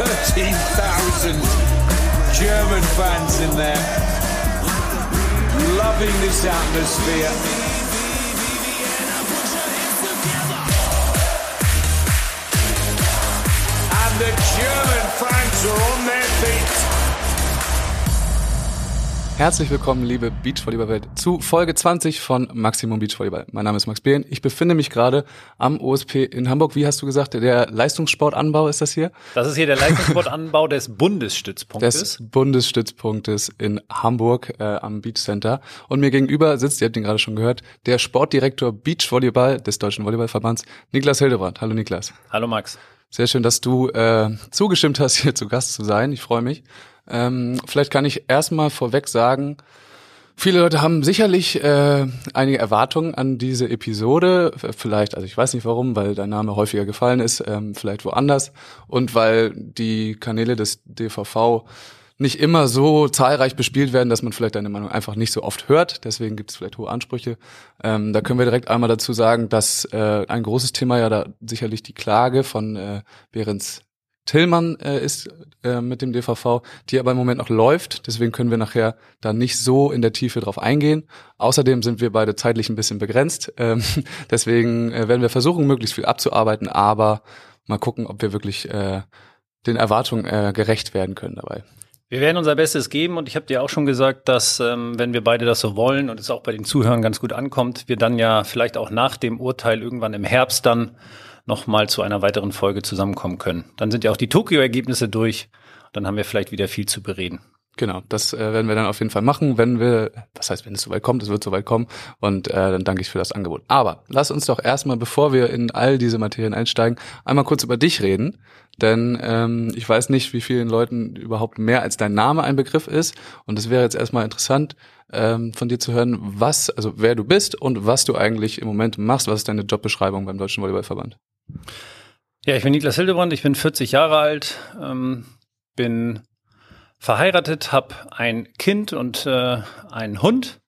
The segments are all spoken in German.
13,000 German fans in there, loving this atmosphere. And the German fans are on their feet. Herzlich willkommen, liebe Beachvolleyball-Welt, zu Folge 20 von Maximum Beachvolleyball. Mein Name ist Max Behn. Ich befinde mich gerade am OSP in Hamburg. Wie hast du gesagt, der Leistungssportanbau ist das hier? Das ist hier der Leistungssportanbau des Bundesstützpunktes. Des Bundesstützpunktes in Hamburg äh, am Beach Center. Und mir gegenüber sitzt, ihr habt ihn gerade schon gehört, der Sportdirektor Beachvolleyball des Deutschen Volleyballverbands, Niklas Hildebrand. Hallo Niklas. Hallo Max. Sehr schön, dass du äh, zugestimmt hast, hier zu Gast zu sein. Ich freue mich. Ähm, vielleicht kann ich erstmal vorweg sagen, Viele Leute haben sicherlich äh, einige Erwartungen an diese Episode. Vielleicht, also ich weiß nicht warum, weil dein Name häufiger gefallen ist, ähm, vielleicht woanders und weil die Kanäle des DVV nicht immer so zahlreich bespielt werden, dass man vielleicht deine Meinung einfach nicht so oft hört. Deswegen gibt es vielleicht hohe Ansprüche. Ähm, da können wir direkt einmal dazu sagen, dass äh, ein großes Thema ja da sicherlich die Klage von äh, Behrens Tillmann äh, ist äh, mit dem DVV, die aber im Moment noch läuft. Deswegen können wir nachher da nicht so in der Tiefe drauf eingehen. Außerdem sind wir beide zeitlich ein bisschen begrenzt. Ähm, deswegen äh, werden wir versuchen, möglichst viel abzuarbeiten, aber mal gucken, ob wir wirklich äh, den Erwartungen äh, gerecht werden können dabei. Wir werden unser Bestes geben und ich habe dir auch schon gesagt, dass ähm, wenn wir beide das so wollen und es auch bei den Zuhörern ganz gut ankommt, wir dann ja vielleicht auch nach dem Urteil irgendwann im Herbst dann nochmal zu einer weiteren Folge zusammenkommen können. Dann sind ja auch die Tokio-Ergebnisse durch. Dann haben wir vielleicht wieder viel zu bereden. Genau, das äh, werden wir dann auf jeden Fall machen, wenn wir, das heißt, wenn es soweit kommt, es wird soweit kommen und äh, dann danke ich für das Angebot. Aber lass uns doch erstmal, bevor wir in all diese Materien einsteigen, einmal kurz über dich reden, denn ähm, ich weiß nicht, wie vielen Leuten überhaupt mehr als dein Name ein Begriff ist und es wäre jetzt erstmal interessant, ähm, von dir zu hören, was, also wer du bist und was du eigentlich im Moment machst, was ist deine Jobbeschreibung beim Deutschen Volleyballverband? Ja, ich bin Niklas Hildebrand, ich bin 40 Jahre alt, ähm, bin verheiratet, habe ein Kind und äh, einen Hund,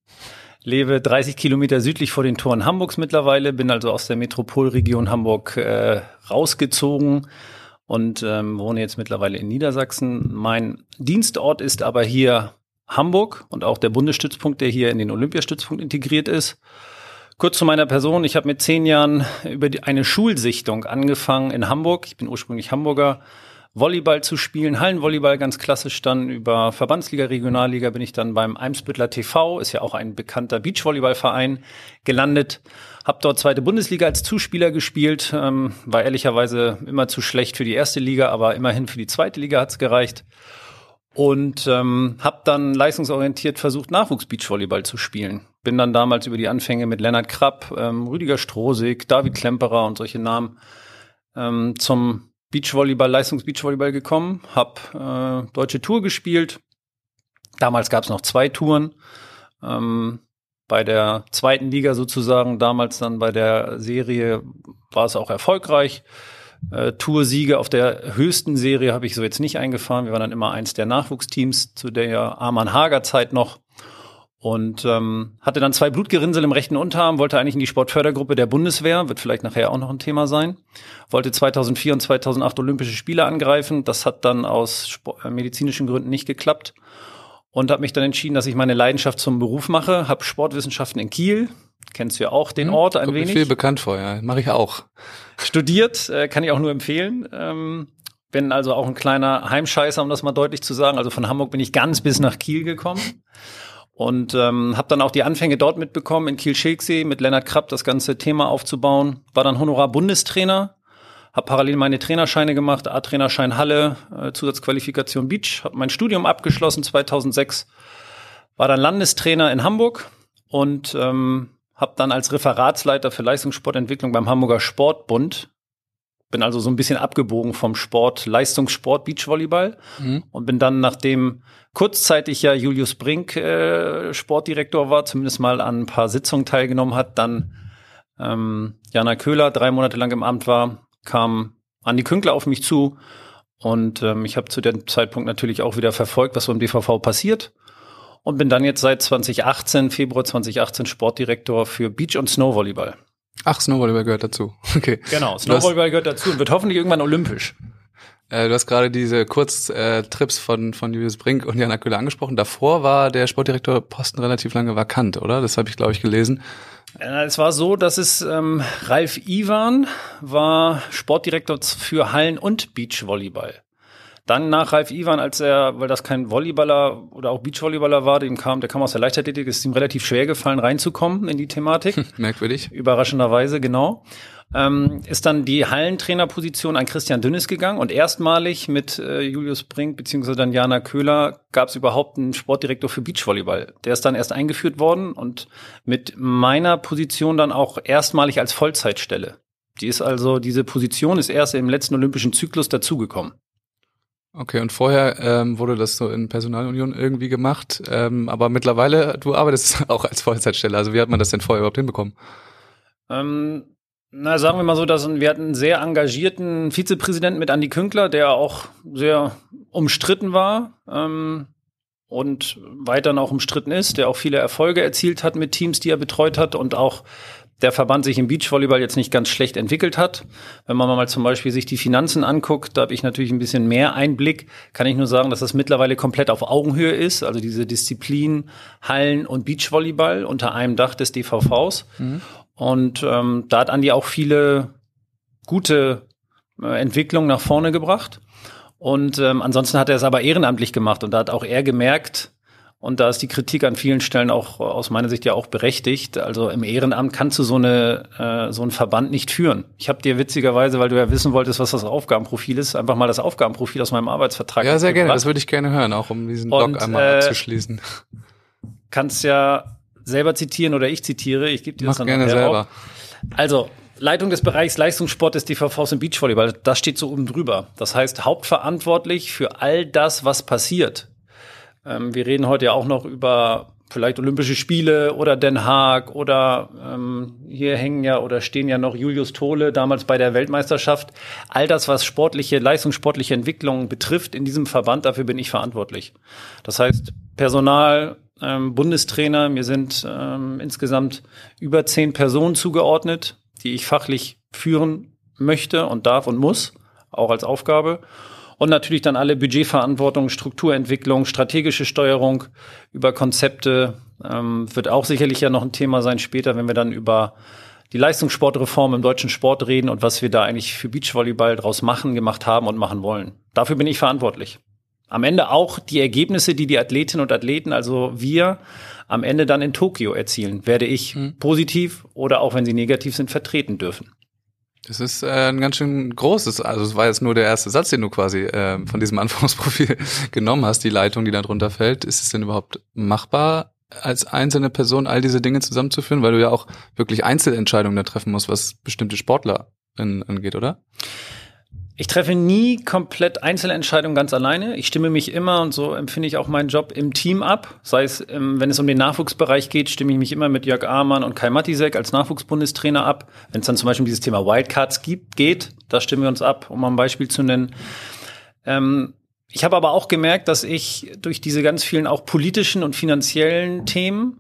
lebe 30 Kilometer südlich vor den Toren Hamburgs mittlerweile, bin also aus der Metropolregion Hamburg äh, rausgezogen und ähm, wohne jetzt mittlerweile in Niedersachsen. Mein Dienstort ist aber hier Hamburg und auch der Bundesstützpunkt, der hier in den Olympiastützpunkt integriert ist. Kurz zu meiner Person. Ich habe mit zehn Jahren über die, eine Schulsichtung angefangen in Hamburg. Ich bin ursprünglich Hamburger Volleyball zu spielen, Hallenvolleyball ganz klassisch dann über Verbandsliga, Regionalliga bin ich dann beim Eimsbüttler TV, ist ja auch ein bekannter Beachvolleyballverein, gelandet. Hab dort zweite Bundesliga als Zuspieler gespielt, ähm, war ehrlicherweise immer zu schlecht für die erste Liga, aber immerhin für die zweite Liga hat's gereicht. Und ähm, habe dann leistungsorientiert versucht, Nachwuchs-Beachvolleyball zu spielen. Bin dann damals über die Anfänge mit Lennart Krapp, ähm, Rüdiger Strohsig, David Klemperer und solche Namen ähm, zum Beachvolleyball, Leistungsbeachvolleyball gekommen, habe äh, deutsche Tour gespielt. Damals gab es noch zwei Touren. Ähm, bei der zweiten Liga sozusagen, damals dann bei der Serie war es auch erfolgreich. Äh, Toursiege auf der höchsten Serie habe ich so jetzt nicht eingefahren. Wir waren dann immer eins der Nachwuchsteams zu der Arman Hager Zeit noch und ähm, hatte dann zwei Blutgerinnsel im rechten Unterarm, wollte eigentlich in die Sportfördergruppe der Bundeswehr, wird vielleicht nachher auch noch ein Thema sein, wollte 2004 und 2008 Olympische Spiele angreifen, das hat dann aus Sport, äh, medizinischen Gründen nicht geklappt und habe mich dann entschieden, dass ich meine Leidenschaft zum Beruf mache, habe Sportwissenschaften in Kiel, kennst du ja auch den hm, Ort ein Kommt wenig. Mir viel bekannt vor, ja, mache ich auch. Studiert, äh, kann ich auch nur empfehlen. Ähm, bin also auch ein kleiner Heimscheißer, um das mal deutlich zu sagen. Also von Hamburg bin ich ganz bis nach Kiel gekommen und ähm, habe dann auch die Anfänge dort mitbekommen, in Kiel-Schilksee mit Lennart Krapp das ganze Thema aufzubauen. War dann Honorar-Bundestrainer, habe parallel meine Trainerscheine gemacht, A-Trainerschein Halle, äh, Zusatzqualifikation Beach, habe mein Studium abgeschlossen 2006, war dann Landestrainer in Hamburg und ähm, habe dann als Referatsleiter für Leistungssportentwicklung beim Hamburger Sportbund bin also so ein bisschen abgebogen vom Sport, Leistungssport, Beachvolleyball mhm. und bin dann, nachdem kurzzeitig ja Julius Brink äh, Sportdirektor war, zumindest mal an ein paar Sitzungen teilgenommen hat, dann ähm, Jana Köhler drei Monate lang im Amt war, kam Andi Künkler auf mich zu und ähm, ich habe zu dem Zeitpunkt natürlich auch wieder verfolgt, was so im DVV passiert und bin dann jetzt seit 2018, Februar 2018 Sportdirektor für Beach- und Snowvolleyball. Ach, Snowvolleyball gehört dazu. Okay. Genau, Snowvolleyball gehört dazu und wird hoffentlich irgendwann olympisch. Äh, du hast gerade diese Kurztrips von, von Julius Brink und Jana Köhler angesprochen. Davor war der Sportdirektor Posten relativ lange vakant, oder? Das habe ich, glaube ich, gelesen. Es war so, dass es ähm, Ralf Iwan war Sportdirektor für Hallen- und Beachvolleyball. Dann nach Ralf Iwan, als er, weil das kein Volleyballer oder auch Beachvolleyballer war, dem kam, der kam aus der Leichtathletik, ist ihm relativ schwer gefallen, reinzukommen in die Thematik. Merkwürdig. Überraschenderweise, genau. Ähm, ist dann die Hallentrainerposition an Christian Dünnes gegangen und erstmalig mit äh, Julius Brink beziehungsweise dann Jana Köhler gab es überhaupt einen Sportdirektor für Beachvolleyball. Der ist dann erst eingeführt worden und mit meiner Position dann auch erstmalig als Vollzeitstelle. Die ist also, diese Position ist erst im letzten olympischen Zyklus dazugekommen. Okay, und vorher ähm, wurde das so in Personalunion irgendwie gemacht, ähm, aber mittlerweile, du arbeitest auch als Vollzeitstelle. Also wie hat man das denn vorher überhaupt hinbekommen? Ähm, na, sagen wir mal so, dass wir hatten einen sehr engagierten Vizepräsidenten mit Andi Künkler, der auch sehr umstritten war ähm, und weiterhin auch umstritten ist, der auch viele Erfolge erzielt hat mit Teams, die er betreut hat und auch der Verband sich im Beachvolleyball jetzt nicht ganz schlecht entwickelt hat. Wenn man mal zum Beispiel sich die Finanzen anguckt, da habe ich natürlich ein bisschen mehr Einblick, kann ich nur sagen, dass das mittlerweile komplett auf Augenhöhe ist. Also diese Disziplin Hallen und Beachvolleyball unter einem Dach des DVVs. Mhm. Und ähm, da hat Andi auch viele gute äh, Entwicklungen nach vorne gebracht. Und ähm, ansonsten hat er es aber ehrenamtlich gemacht und da hat auch er gemerkt, und da ist die Kritik an vielen Stellen auch aus meiner Sicht ja auch berechtigt. Also im Ehrenamt kannst du so eine äh, so einen Verband nicht führen. Ich habe dir witzigerweise, weil du ja wissen wolltest, was das Aufgabenprofil ist, einfach mal das Aufgabenprofil aus meinem Arbeitsvertrag. Ja, sehr gerne. Das würde ich gerne hören, auch um diesen Blog und, einmal äh, abzuschließen. Kannst ja selber zitieren oder ich zitiere. Ich gebe dir Mach das dann gerne selber. Auch. Also Leitung des Bereichs Leistungssport des DVVs im Beachvolleyball, das steht so oben drüber. Das heißt, hauptverantwortlich für all das, was passiert ähm, wir reden heute ja auch noch über vielleicht Olympische Spiele oder Den Haag oder ähm, hier hängen ja oder stehen ja noch Julius Tole damals bei der Weltmeisterschaft. All das, was sportliche, leistungssportliche Entwicklung betrifft in diesem Verband, dafür bin ich verantwortlich. Das heißt, Personal, ähm, Bundestrainer, mir sind ähm, insgesamt über zehn Personen zugeordnet, die ich fachlich führen möchte und darf und muss, auch als Aufgabe. Und natürlich dann alle Budgetverantwortung, Strukturentwicklung, strategische Steuerung über Konzepte ähm, wird auch sicherlich ja noch ein Thema sein später, wenn wir dann über die Leistungssportreform im deutschen Sport reden und was wir da eigentlich für Beachvolleyball draus machen, gemacht haben und machen wollen. Dafür bin ich verantwortlich. Am Ende auch die Ergebnisse, die die Athletinnen und Athleten, also wir, am Ende dann in Tokio erzielen, werde ich mhm. positiv oder auch wenn sie negativ sind, vertreten dürfen. Das ist äh, ein ganz schön großes, also es war jetzt nur der erste Satz, den du quasi äh, von diesem Anforderungsprofil genommen hast, die Leitung, die da drunter fällt. Ist es denn überhaupt machbar, als einzelne Person all diese Dinge zusammenzuführen, weil du ja auch wirklich Einzelentscheidungen da treffen musst, was bestimmte Sportler angeht, oder? Ich treffe nie komplett Einzelentscheidungen ganz alleine. Ich stimme mich immer und so empfinde ich auch meinen Job im Team ab. Sei es, ähm, wenn es um den Nachwuchsbereich geht, stimme ich mich immer mit Jörg Amann und Kai Matisek als Nachwuchsbundestrainer ab. Wenn es dann zum Beispiel um dieses Thema Wildcards gibt, geht, da stimmen wir uns ab, um ein Beispiel zu nennen. Ähm, ich habe aber auch gemerkt, dass ich durch diese ganz vielen auch politischen und finanziellen Themen,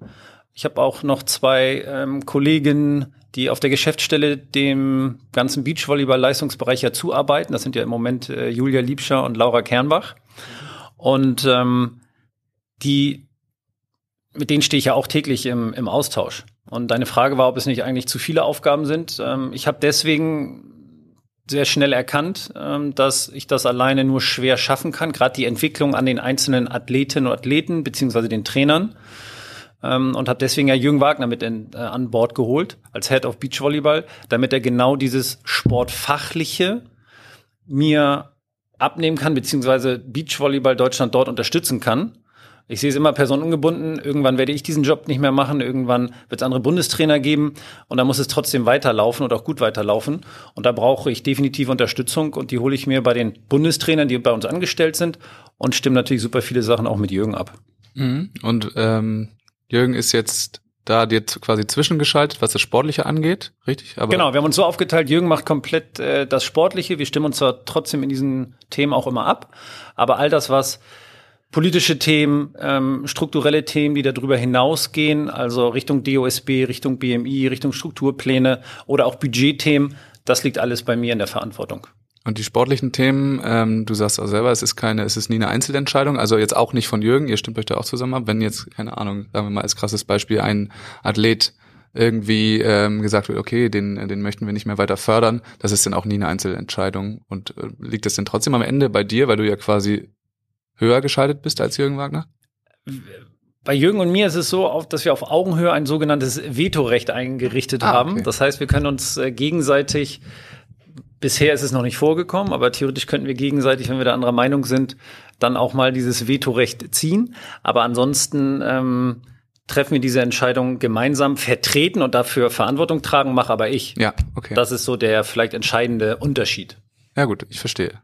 ich habe auch noch zwei ähm, Kolleginnen, die auf der Geschäftsstelle dem ganzen Beachvolleyball-Leistungsbereich ja zuarbeiten. Das sind ja im Moment äh, Julia Liebscher und Laura Kernbach. Und ähm, die, mit denen stehe ich ja auch täglich im, im Austausch. Und deine Frage war, ob es nicht eigentlich zu viele Aufgaben sind. Ähm, ich habe deswegen sehr schnell erkannt, ähm, dass ich das alleine nur schwer schaffen kann, gerade die Entwicklung an den einzelnen Athletinnen und Athleten beziehungsweise den Trainern ähm, und habe deswegen ja Jürgen Wagner mit in, äh, an Bord geholt als Head of Beachvolleyball, damit er genau dieses Sportfachliche mir abnehmen kann, beziehungsweise Beachvolleyball Deutschland dort unterstützen kann. Ich sehe es immer personenungebunden. Irgendwann werde ich diesen Job nicht mehr machen. Irgendwann wird es andere Bundestrainer geben. Und da muss es trotzdem weiterlaufen und auch gut weiterlaufen. Und da brauche ich definitiv Unterstützung. Und die hole ich mir bei den Bundestrainern, die bei uns angestellt sind. Und stimme natürlich super viele Sachen auch mit Jürgen ab. Mhm. Und ähm, Jürgen ist jetzt da dir quasi zwischengeschaltet, was das Sportliche angeht, richtig? Aber genau, wir haben uns so aufgeteilt, Jürgen macht komplett äh, das Sportliche. Wir stimmen uns zwar trotzdem in diesen Themen auch immer ab, aber all das, was politische Themen, ähm, strukturelle Themen, die darüber hinausgehen, also Richtung DOSB, Richtung BMI, Richtung Strukturpläne oder auch Budgetthemen, das liegt alles bei mir in der Verantwortung. Und die sportlichen Themen, ähm, du sagst auch selber, es ist keine, es ist nie eine Einzelentscheidung, also jetzt auch nicht von Jürgen, ihr stimmt euch da auch zusammen ab, wenn jetzt, keine Ahnung, sagen wir mal als krasses Beispiel, ein Athlet irgendwie ähm, gesagt wird, okay, den, den möchten wir nicht mehr weiter fördern, das ist dann auch nie eine Einzelentscheidung. Und äh, liegt das denn trotzdem am Ende bei dir, weil du ja quasi höher geschaltet bist als Jürgen Wagner? Bei Jürgen und mir ist es so, dass wir auf Augenhöhe ein sogenanntes Vetorecht eingerichtet ah, haben. Okay. Das heißt, wir können uns äh, gegenseitig Bisher ist es noch nicht vorgekommen, aber theoretisch könnten wir gegenseitig, wenn wir da anderer Meinung sind, dann auch mal dieses Vetorecht ziehen. Aber ansonsten ähm, treffen wir diese Entscheidung gemeinsam, vertreten und dafür Verantwortung tragen, mache aber ich. Ja, okay. Das ist so der vielleicht entscheidende Unterschied. Ja gut, ich verstehe.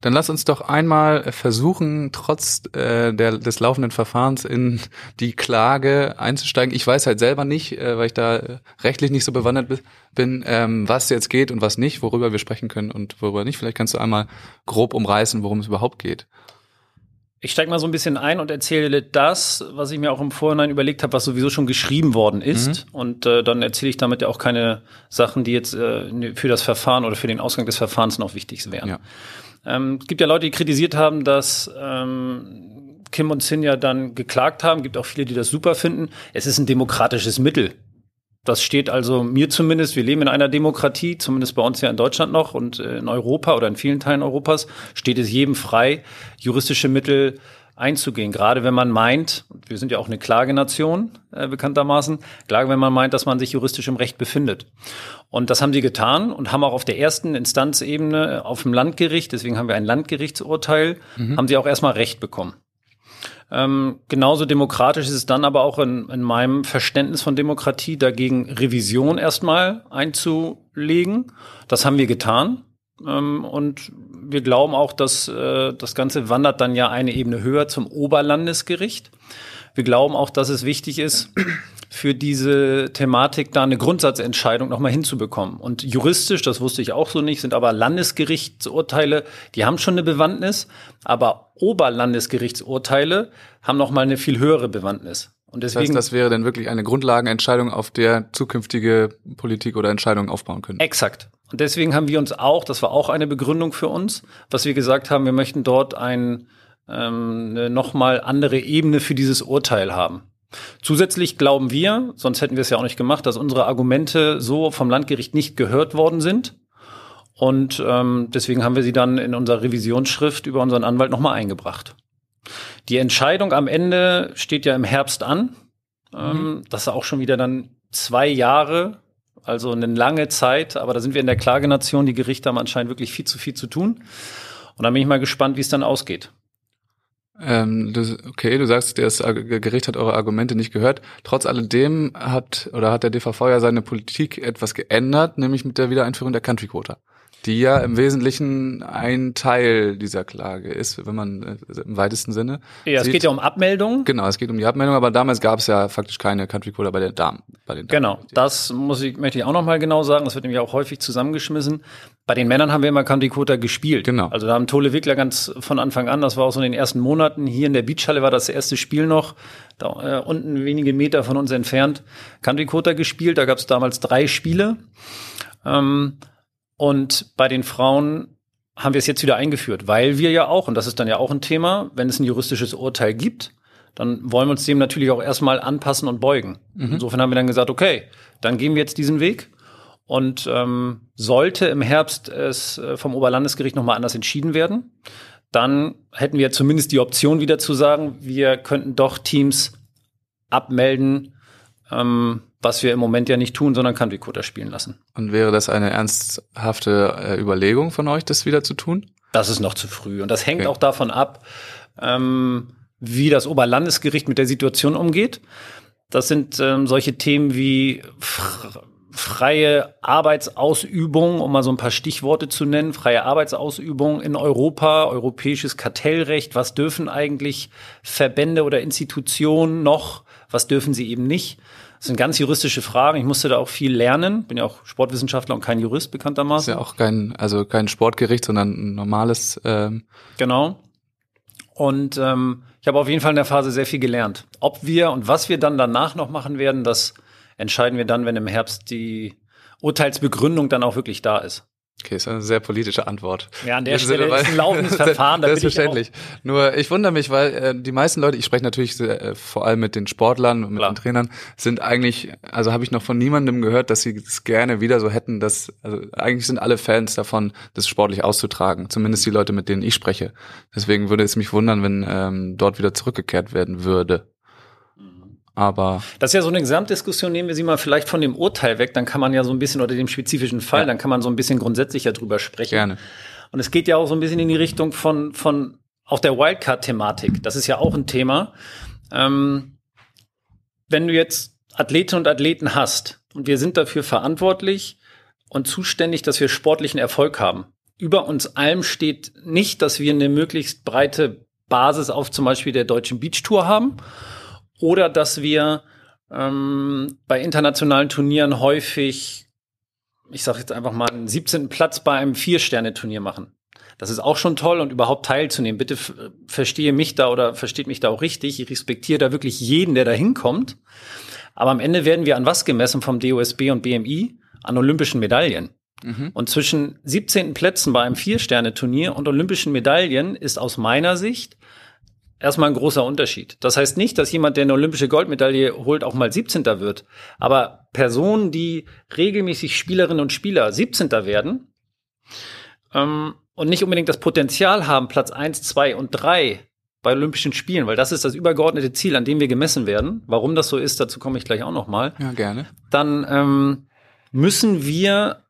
Dann lass uns doch einmal versuchen, trotz äh, der, des laufenden Verfahrens in die Klage einzusteigen. Ich weiß halt selber nicht, äh, weil ich da rechtlich nicht so bewandert bin, ähm, was jetzt geht und was nicht, worüber wir sprechen können und worüber nicht. Vielleicht kannst du einmal grob umreißen, worum es überhaupt geht. Ich steige mal so ein bisschen ein und erzähle das, was ich mir auch im Vorhinein überlegt habe, was sowieso schon geschrieben worden ist. Mhm. Und äh, dann erzähle ich damit ja auch keine Sachen, die jetzt äh, für das Verfahren oder für den Ausgang des Verfahrens noch wichtig wären. Ja. Ähm, es gibt ja Leute, die kritisiert haben, dass ähm, Kim und Sin ja dann geklagt haben. Es Gibt auch viele, die das super finden. Es ist ein demokratisches Mittel. Das steht also mir zumindest, wir leben in einer Demokratie, zumindest bei uns ja in Deutschland noch und äh, in Europa oder in vielen Teilen Europas, steht es jedem frei, juristische Mittel einzugehen. Gerade wenn man meint, wir sind ja auch eine Klagenation äh, bekanntermaßen, Klage, wenn man meint, dass man sich juristisch im Recht befindet. Und das haben sie getan und haben auch auf der ersten Instanzebene auf dem Landgericht, deswegen haben wir ein Landgerichtsurteil, mhm. haben sie auch erstmal Recht bekommen. Ähm, genauso demokratisch ist es dann aber auch in, in meinem Verständnis von Demokratie dagegen Revision erstmal einzulegen. Das haben wir getan. Ähm, und wir glauben auch, dass äh, das Ganze wandert dann ja eine Ebene höher zum Oberlandesgericht. Wir glauben auch, dass es wichtig ist, für diese Thematik da eine Grundsatzentscheidung nochmal hinzubekommen. Und juristisch, das wusste ich auch so nicht, sind aber Landesgerichtsurteile, die haben schon eine Bewandtnis, aber Oberlandesgerichtsurteile haben nochmal eine viel höhere Bewandtnis. Und deswegen, das heißt, das wäre dann wirklich eine Grundlagenentscheidung, auf der zukünftige Politik oder Entscheidungen aufbauen können. Exakt. Und deswegen haben wir uns auch, das war auch eine Begründung für uns, was wir gesagt haben, wir möchten dort ein, ähm, eine nochmal andere Ebene für dieses Urteil haben. Zusätzlich glauben wir, sonst hätten wir es ja auch nicht gemacht, dass unsere Argumente so vom Landgericht nicht gehört worden sind. Und ähm, deswegen haben wir sie dann in unserer Revisionsschrift über unseren Anwalt nochmal eingebracht. Die Entscheidung am Ende steht ja im Herbst an. Ähm, mhm. Das ist auch schon wieder dann zwei Jahre also eine lange Zeit, aber da sind wir in der Klagenation. Die Gerichte haben anscheinend wirklich viel zu viel zu tun. Und da bin ich mal gespannt, wie es dann ausgeht. Ähm, du, okay, du sagst, das Gericht hat eure Argumente nicht gehört. Trotz alledem hat oder hat der DVV ja seine Politik etwas geändert, nämlich mit der Wiedereinführung der Country Quota die ja im Wesentlichen ein Teil dieser Klage ist, wenn man äh, im weitesten Sinne. Ja, sieht. es geht ja um Abmeldung. Genau, es geht um die Abmeldung, aber damals gab es ja faktisch keine Country Cola bei den Damen. Bei den Damen. Genau, das muss ich, möchte ich auch nochmal genau sagen, das wird nämlich auch häufig zusammengeschmissen. Bei den Männern haben wir immer Country Quota gespielt. Genau. Also da haben Tole Wickler ganz von Anfang an, das war auch so in den ersten Monaten, hier in der Beachhalle war das erste Spiel noch, da äh, unten wenige Meter von uns entfernt, Country Quota gespielt, da gab es damals drei Spiele. Ähm, und bei den Frauen haben wir es jetzt wieder eingeführt, weil wir ja auch, und das ist dann ja auch ein Thema, wenn es ein juristisches Urteil gibt, dann wollen wir uns dem natürlich auch erstmal anpassen und beugen. Mhm. Insofern haben wir dann gesagt, okay, dann gehen wir jetzt diesen Weg. Und ähm, sollte im Herbst es äh, vom Oberlandesgericht nochmal anders entschieden werden, dann hätten wir zumindest die Option wieder zu sagen, wir könnten doch Teams abmelden, ähm, was wir im Moment ja nicht tun, sondern Country Quota spielen lassen. Und wäre das eine ernsthafte äh, Überlegung von euch, das wieder zu tun? Das ist noch zu früh. Und das hängt okay. auch davon ab, ähm, wie das Oberlandesgericht mit der Situation umgeht. Das sind ähm, solche Themen wie freie Arbeitsausübung, um mal so ein paar Stichworte zu nennen, freie Arbeitsausübung in Europa, europäisches Kartellrecht, was dürfen eigentlich Verbände oder Institutionen noch, was dürfen sie eben nicht. Das sind ganz juristische Fragen. Ich musste da auch viel lernen. Bin ja auch Sportwissenschaftler und kein Jurist bekanntermaßen. Das ist ja auch kein, also kein Sportgericht, sondern ein normales. Ähm genau. Und ähm, ich habe auf jeden Fall in der Phase sehr viel gelernt. Ob wir und was wir dann danach noch machen werden, das entscheiden wir dann, wenn im Herbst die Urteilsbegründung dann auch wirklich da ist. Okay, ist eine sehr politische Antwort. Ja, an der Stelle ist ein laufendes Verfahren. Da Selbstverständlich. Ich Nur ich wundere mich, weil äh, die meisten Leute, ich spreche natürlich äh, vor allem mit den Sportlern und mit Klar. den Trainern, sind eigentlich, also habe ich noch von niemandem gehört, dass sie es gerne wieder so hätten, dass, also eigentlich sind alle Fans davon, das sportlich auszutragen. Zumindest die Leute, mit denen ich spreche. Deswegen würde es mich wundern, wenn ähm, dort wieder zurückgekehrt werden würde. Aber das ist ja so eine Gesamtdiskussion, nehmen wir sie mal vielleicht von dem Urteil weg, dann kann man ja so ein bisschen oder dem spezifischen Fall, ja. dann kann man so ein bisschen grundsätzlicher drüber sprechen. Gerne. Und es geht ja auch so ein bisschen in die Richtung von, von auch der Wildcard-Thematik. Das ist ja auch ein Thema. Ähm, wenn du jetzt Athletinnen und Athleten hast und wir sind dafür verantwortlich und zuständig, dass wir sportlichen Erfolg haben. Über uns allem steht nicht, dass wir eine möglichst breite Basis auf zum Beispiel der deutschen Beachtour haben oder dass wir ähm, bei internationalen Turnieren häufig, ich sage jetzt einfach mal, einen 17. Platz bei einem Vier-Sterne-Turnier machen. Das ist auch schon toll und überhaupt teilzunehmen. Bitte verstehe mich da oder versteht mich da auch richtig. Ich respektiere da wirklich jeden, der da hinkommt. Aber am Ende werden wir an was gemessen vom DOSB und BMI? An olympischen Medaillen. Mhm. Und zwischen 17. Plätzen bei einem Vier-Sterne-Turnier und olympischen Medaillen ist aus meiner Sicht erstmal ein großer Unterschied. Das heißt nicht, dass jemand, der eine olympische Goldmedaille holt, auch mal 17. wird. Aber Personen, die regelmäßig Spielerinnen und Spieler 17. werden ähm, und nicht unbedingt das Potenzial haben, Platz 1, 2 und 3 bei Olympischen Spielen, weil das ist das übergeordnete Ziel, an dem wir gemessen werden. Warum das so ist, dazu komme ich gleich auch noch mal. Ja, gerne. Dann ähm, müssen wir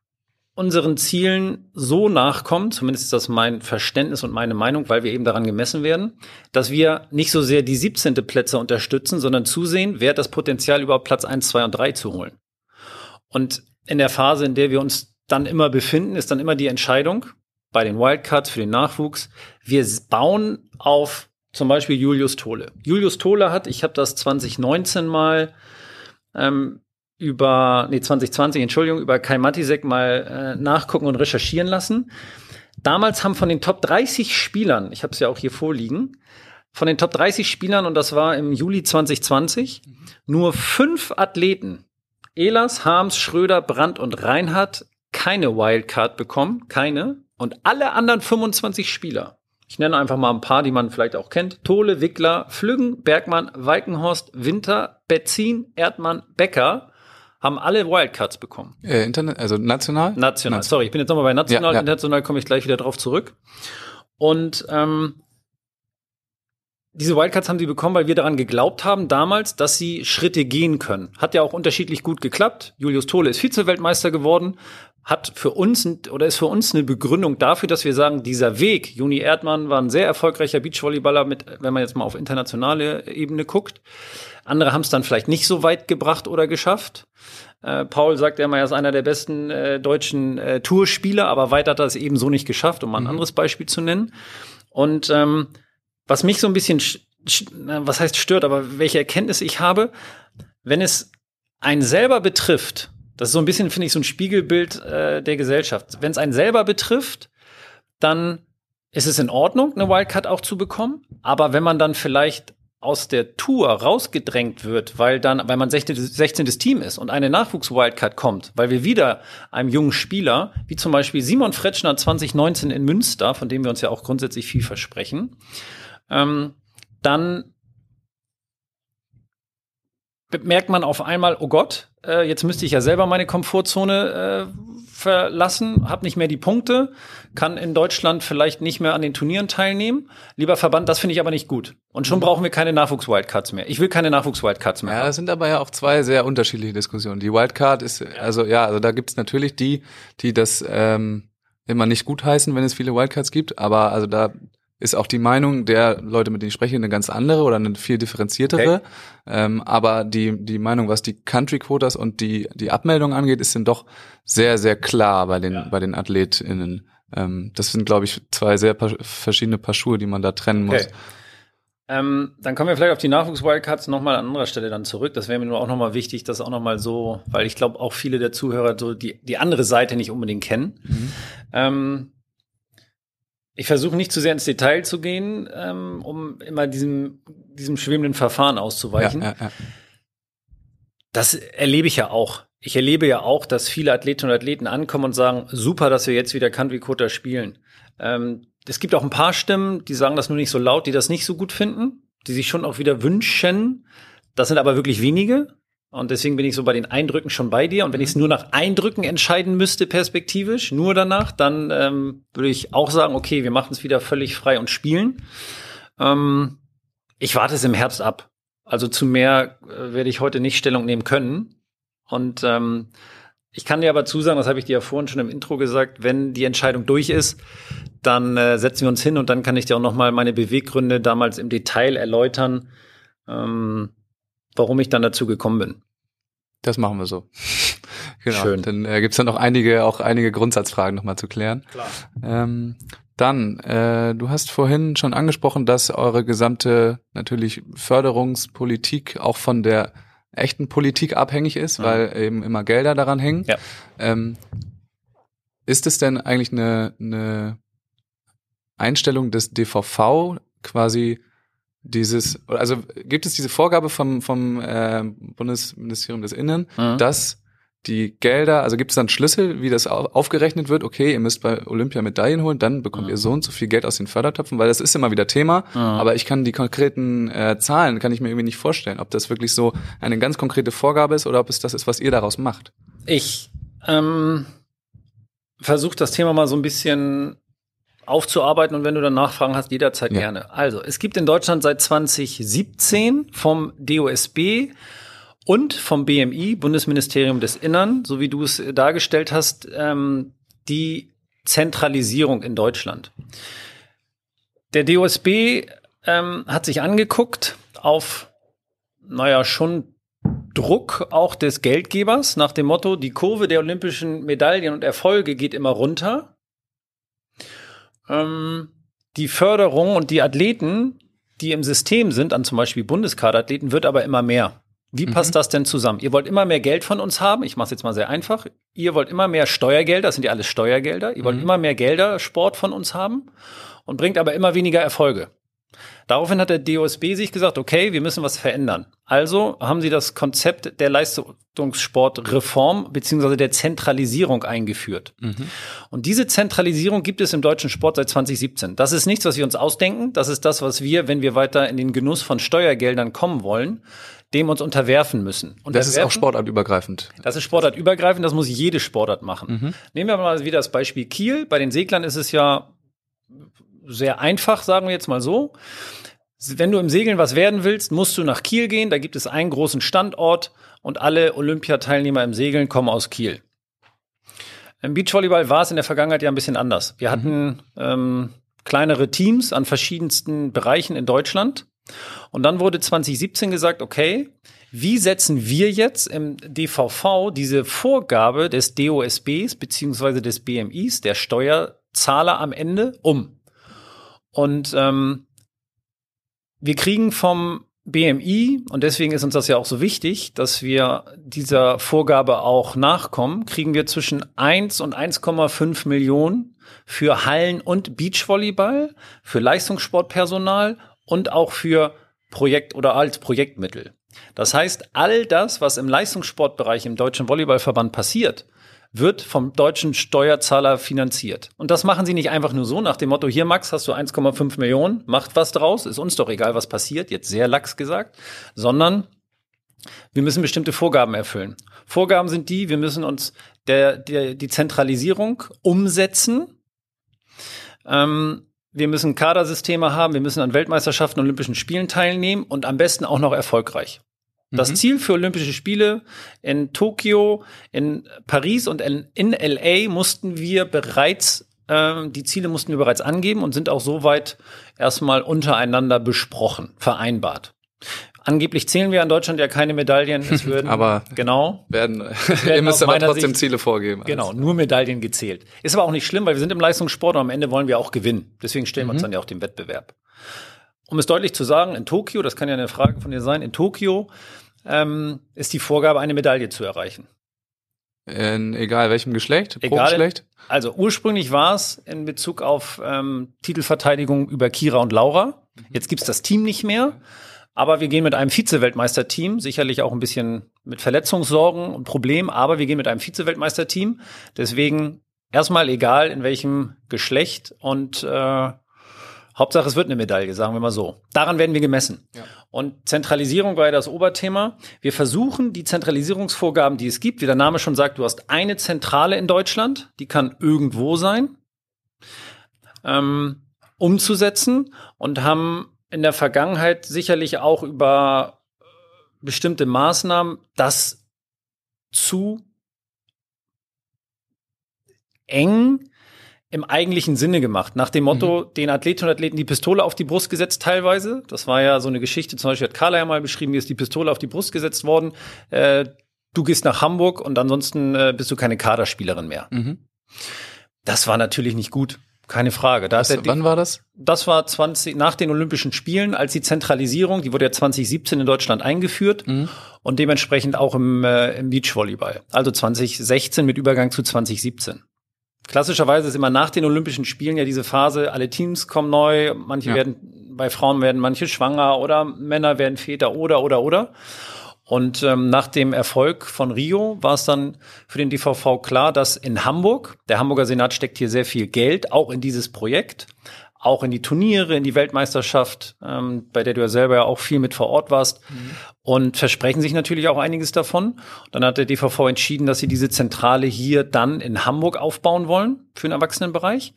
unseren Zielen so nachkommen, zumindest ist das mein Verständnis und meine Meinung, weil wir eben daran gemessen werden, dass wir nicht so sehr die 17. Plätze unterstützen, sondern zusehen, wer hat das Potenzial, überhaupt Platz 1, 2 und 3 zu holen. Und in der Phase, in der wir uns dann immer befinden, ist dann immer die Entscheidung bei den Wildcards für den Nachwuchs. Wir bauen auf zum Beispiel Julius Tole. Julius Tole hat, ich habe das 2019 mal ähm, über, nee, 2020, Entschuldigung, über Kai Matisek mal äh, nachgucken und recherchieren lassen. Damals haben von den Top 30 Spielern, ich habe es ja auch hier vorliegen, von den Top 30 Spielern, und das war im Juli 2020, nur fünf Athleten, Elas, Harms, Schröder, Brandt und Reinhardt, keine Wildcard bekommen, keine. Und alle anderen 25 Spieler, ich nenne einfach mal ein paar, die man vielleicht auch kennt, Tole, Wickler, Flüggen, Bergmann, Weikenhorst, Winter, Betzin, Erdmann, Becker, haben alle Wildcards bekommen. Äh, Internet, also national? National, sorry, ich bin jetzt nochmal bei national, ja, ja. international komme ich gleich wieder drauf zurück. Und ähm, diese Wildcards haben sie bekommen, weil wir daran geglaubt haben damals, dass sie Schritte gehen können. Hat ja auch unterschiedlich gut geklappt. Julius Tole ist Vize-Weltmeister geworden, hat für uns oder ist für uns eine Begründung dafür, dass wir sagen, dieser Weg, Juni Erdmann war ein sehr erfolgreicher Beachvolleyballer mit, wenn man jetzt mal auf internationale Ebene guckt. Andere haben es dann vielleicht nicht so weit gebracht oder geschafft. Äh, Paul sagt ja immer, er ist einer der besten äh, deutschen äh, Tourspieler, aber weit hat er es eben so nicht geschafft, um mal ein mhm. anderes Beispiel zu nennen. Und ähm, was mich so ein bisschen, was heißt stört, aber welche Erkenntnis ich habe, wenn es einen selber betrifft, das ist so ein bisschen, finde ich, so ein Spiegelbild äh, der Gesellschaft. Wenn es einen selber betrifft, dann ist es in Ordnung, eine Wildcard auch zu bekommen. Aber wenn man dann vielleicht aus der Tour rausgedrängt wird, weil dann, weil man 16. 16. Team ist und eine Nachwuchs-Wildcard kommt, weil wir wieder einem jungen Spieler, wie zum Beispiel Simon Fretschner 2019 in Münster, von dem wir uns ja auch grundsätzlich viel versprechen, ähm, dann merkt man auf einmal, oh Gott, äh, jetzt müsste ich ja selber meine Komfortzone äh, verlassen, habe nicht mehr die Punkte, kann in Deutschland vielleicht nicht mehr an den Turnieren teilnehmen. Lieber Verband, das finde ich aber nicht gut. Und schon mhm. brauchen wir keine Nachwuchs-Wildcards mehr. Ich will keine Nachwuchs-Wildcards mehr. Ja, das sind aber ja auch zwei sehr unterschiedliche Diskussionen. Die Wildcard ist, also ja, also da gibt es natürlich die, die das ähm, immer nicht gut heißen, wenn es viele Wildcards gibt, aber also da ist auch die Meinung der Leute, mit denen ich spreche, eine ganz andere oder eine viel differenziertere. Okay. Ähm, aber die, die Meinung, was die Country Quotas und die, die Abmeldung angeht, ist dann doch sehr, sehr klar bei den, ja. bei den AthletInnen. Ähm, das sind, glaube ich, zwei sehr pa verschiedene Paar Schuhe, die man da trennen muss. Okay. Ähm, dann kommen wir vielleicht auf die Nachwuchs-Wildcards nochmal an anderer Stelle dann zurück. Das wäre mir nur auch nochmal wichtig, das auch nochmal so, weil ich glaube auch viele der Zuhörer so die, die andere Seite nicht unbedingt kennen. Mhm. Ich versuche nicht zu sehr ins Detail zu gehen, ähm, um immer diesem, diesem schwebenden Verfahren auszuweichen. Ja, ja, ja. Das erlebe ich ja auch. ich erlebe ja auch, dass viele Athletinnen und Athleten ankommen und sagen, super, dass wir jetzt wieder Country Quota spielen. Ähm, es gibt auch ein paar Stimmen, die sagen das nur nicht so laut, die das nicht so gut finden, die sich schon auch wieder wünschen. Das sind aber wirklich wenige. Und deswegen bin ich so bei den Eindrücken schon bei dir. Und wenn ich es nur nach Eindrücken entscheiden müsste, perspektivisch, nur danach, dann ähm, würde ich auch sagen, okay, wir machen es wieder völlig frei und spielen. Ähm, ich warte es im Herbst ab. Also zu mehr äh, werde ich heute nicht Stellung nehmen können. Und ähm, ich kann dir aber zusagen, das habe ich dir ja vorhin schon im Intro gesagt, wenn die Entscheidung durch ist, dann äh, setzen wir uns hin und dann kann ich dir auch noch mal meine Beweggründe damals im Detail erläutern. Ähm, warum ich dann dazu gekommen bin. Das machen wir so. genau. Schön. Dann äh, gibt es dann noch einige, auch einige Grundsatzfragen nochmal zu klären. Klar. Ähm, dann, äh, du hast vorhin schon angesprochen, dass eure gesamte natürlich Förderungspolitik auch von der echten Politik abhängig ist, mhm. weil eben immer Gelder daran hängen. Ja. Ähm, ist es denn eigentlich eine, eine Einstellung des DVV quasi dieses, also gibt es diese Vorgabe vom, vom äh, Bundesministerium des Innen, mhm. dass die Gelder, also gibt es dann Schlüssel, wie das aufgerechnet wird? Okay, ihr müsst bei Olympia Medaillen holen, dann bekommt mhm. ihr so und so viel Geld aus den Fördertöpfen, weil das ist immer wieder Thema, mhm. aber ich kann die konkreten äh, Zahlen, kann ich mir irgendwie nicht vorstellen, ob das wirklich so eine ganz konkrete Vorgabe ist oder ob es das ist, was ihr daraus macht. Ich ähm, versuche das Thema mal so ein bisschen aufzuarbeiten und wenn du dann Nachfragen hast, jederzeit ja. gerne. Also, es gibt in Deutschland seit 2017 vom DOSB und vom BMI, Bundesministerium des Innern, so wie du es dargestellt hast, ähm, die Zentralisierung in Deutschland. Der DOSB ähm, hat sich angeguckt auf, naja, schon Druck auch des Geldgebers nach dem Motto, die Kurve der olympischen Medaillen und Erfolge geht immer runter ähm, die Förderung und die Athleten, die im System sind, an zum Beispiel Bundeskaderathleten, wird aber immer mehr. Wie mhm. passt das denn zusammen? Ihr wollt immer mehr Geld von uns haben. Ich mache es jetzt mal sehr einfach. Ihr wollt immer mehr Steuergelder, das sind ja alles Steuergelder. Ihr wollt mhm. immer mehr Gelder, Sport von uns haben und bringt aber immer weniger Erfolge. Daraufhin hat der DOSB sich gesagt, okay, wir müssen was verändern. Also haben sie das Konzept der Leistungssportreform beziehungsweise der Zentralisierung eingeführt. Mhm. Und diese Zentralisierung gibt es im deutschen Sport seit 2017. Das ist nichts, was wir uns ausdenken. Das ist das, was wir, wenn wir weiter in den Genuss von Steuergeldern kommen wollen, dem uns unterwerfen müssen. Und das ist auch sportartübergreifend. Das ist sportartübergreifend, das muss jede Sportart machen. Mhm. Nehmen wir mal wieder das Beispiel Kiel. Bei den Seglern ist es ja sehr einfach, sagen wir jetzt mal so. Wenn du im Segeln was werden willst, musst du nach Kiel gehen. Da gibt es einen großen Standort und alle Olympiateilnehmer im Segeln kommen aus Kiel. Im Beachvolleyball war es in der Vergangenheit ja ein bisschen anders. Wir hatten mhm. ähm, kleinere Teams an verschiedensten Bereichen in Deutschland. Und dann wurde 2017 gesagt, okay, wie setzen wir jetzt im DVV diese Vorgabe des DOSBs beziehungsweise des BMIs, der Steuerzahler am Ende, um? Und ähm, wir kriegen vom BMI, und deswegen ist uns das ja auch so wichtig, dass wir dieser Vorgabe auch nachkommen, kriegen wir zwischen 1 und 1,5 Millionen für Hallen- und Beachvolleyball, für Leistungssportpersonal und auch für Projekt oder als Projektmittel. Das heißt, all das, was im Leistungssportbereich im Deutschen Volleyballverband passiert, wird vom deutschen Steuerzahler finanziert. Und das machen sie nicht einfach nur so nach dem Motto, hier Max, hast du 1,5 Millionen, macht was draus, ist uns doch egal, was passiert, jetzt sehr lax gesagt, sondern wir müssen bestimmte Vorgaben erfüllen. Vorgaben sind die, wir müssen uns der, der, die Zentralisierung umsetzen. Ähm, wir müssen Kadersysteme haben, wir müssen an Weltmeisterschaften, Olympischen Spielen teilnehmen und am besten auch noch erfolgreich. Das mhm. Ziel für Olympische Spiele in Tokio, in Paris und in, in LA mussten wir bereits, äh, die Ziele mussten wir bereits angeben und sind auch soweit erstmal untereinander besprochen, vereinbart. Angeblich zählen wir in Deutschland ja keine Medaillen. Es würden, aber genau, werden, werden ihr müsst aber trotzdem Sicht, Ziele vorgeben. Genau, also. nur Medaillen gezählt. Ist aber auch nicht schlimm, weil wir sind im Leistungssport und am Ende wollen wir auch gewinnen. Deswegen stellen mhm. wir uns mhm. dann ja auch dem Wettbewerb. Um es deutlich zu sagen, in Tokio, das kann ja eine Frage von dir sein, in Tokio ähm, ist die Vorgabe, eine Medaille zu erreichen. In egal welchem Geschlecht? Egal, Geschlecht? Also ursprünglich war es in Bezug auf ähm, Titelverteidigung über Kira und Laura. Jetzt gibt's das Team nicht mehr. Aber wir gehen mit einem Vize-Weltmeisterteam, sicherlich auch ein bisschen mit Verletzungssorgen und Problemen, aber wir gehen mit einem Vize-Weltmeisterteam. Deswegen erstmal egal in welchem Geschlecht und äh, Hauptsache es wird eine Medaille, sagen wir mal so. Daran werden wir gemessen. Ja. Und Zentralisierung war ja das Oberthema. Wir versuchen die Zentralisierungsvorgaben, die es gibt, wie der Name schon sagt, du hast eine Zentrale in Deutschland, die kann irgendwo sein, ähm, umzusetzen und haben in der Vergangenheit sicherlich auch über bestimmte Maßnahmen das zu eng im eigentlichen Sinne gemacht. Nach dem Motto, mhm. den Athletinnen und Athleten die Pistole auf die Brust gesetzt teilweise. Das war ja so eine Geschichte, zum Beispiel hat Carla ja mal beschrieben, wie ist die Pistole auf die Brust gesetzt worden. Äh, du gehst nach Hamburg und ansonsten äh, bist du keine Kaderspielerin mehr. Mhm. Das war natürlich nicht gut. Keine Frage. Da Was, wann war das? Das war 20, nach den Olympischen Spielen, als die Zentralisierung, die wurde ja 2017 in Deutschland eingeführt mhm. und dementsprechend auch im, äh, im Beachvolleyball. Also 2016 mit Übergang zu 2017. Klassischerweise ist immer nach den Olympischen Spielen ja diese Phase, alle Teams kommen neu, manche ja. werden, bei Frauen werden manche schwanger oder Männer werden Väter oder, oder, oder. Und ähm, nach dem Erfolg von Rio war es dann für den DVV klar, dass in Hamburg, der Hamburger Senat steckt hier sehr viel Geld, auch in dieses Projekt, auch in die Turniere, in die Weltmeisterschaft, ähm, bei der du ja selber ja auch viel mit vor Ort warst mhm. Und versprechen sich natürlich auch einiges davon. Dann hat der DVV entschieden, dass sie diese Zentrale hier dann in Hamburg aufbauen wollen für den Erwachsenenbereich.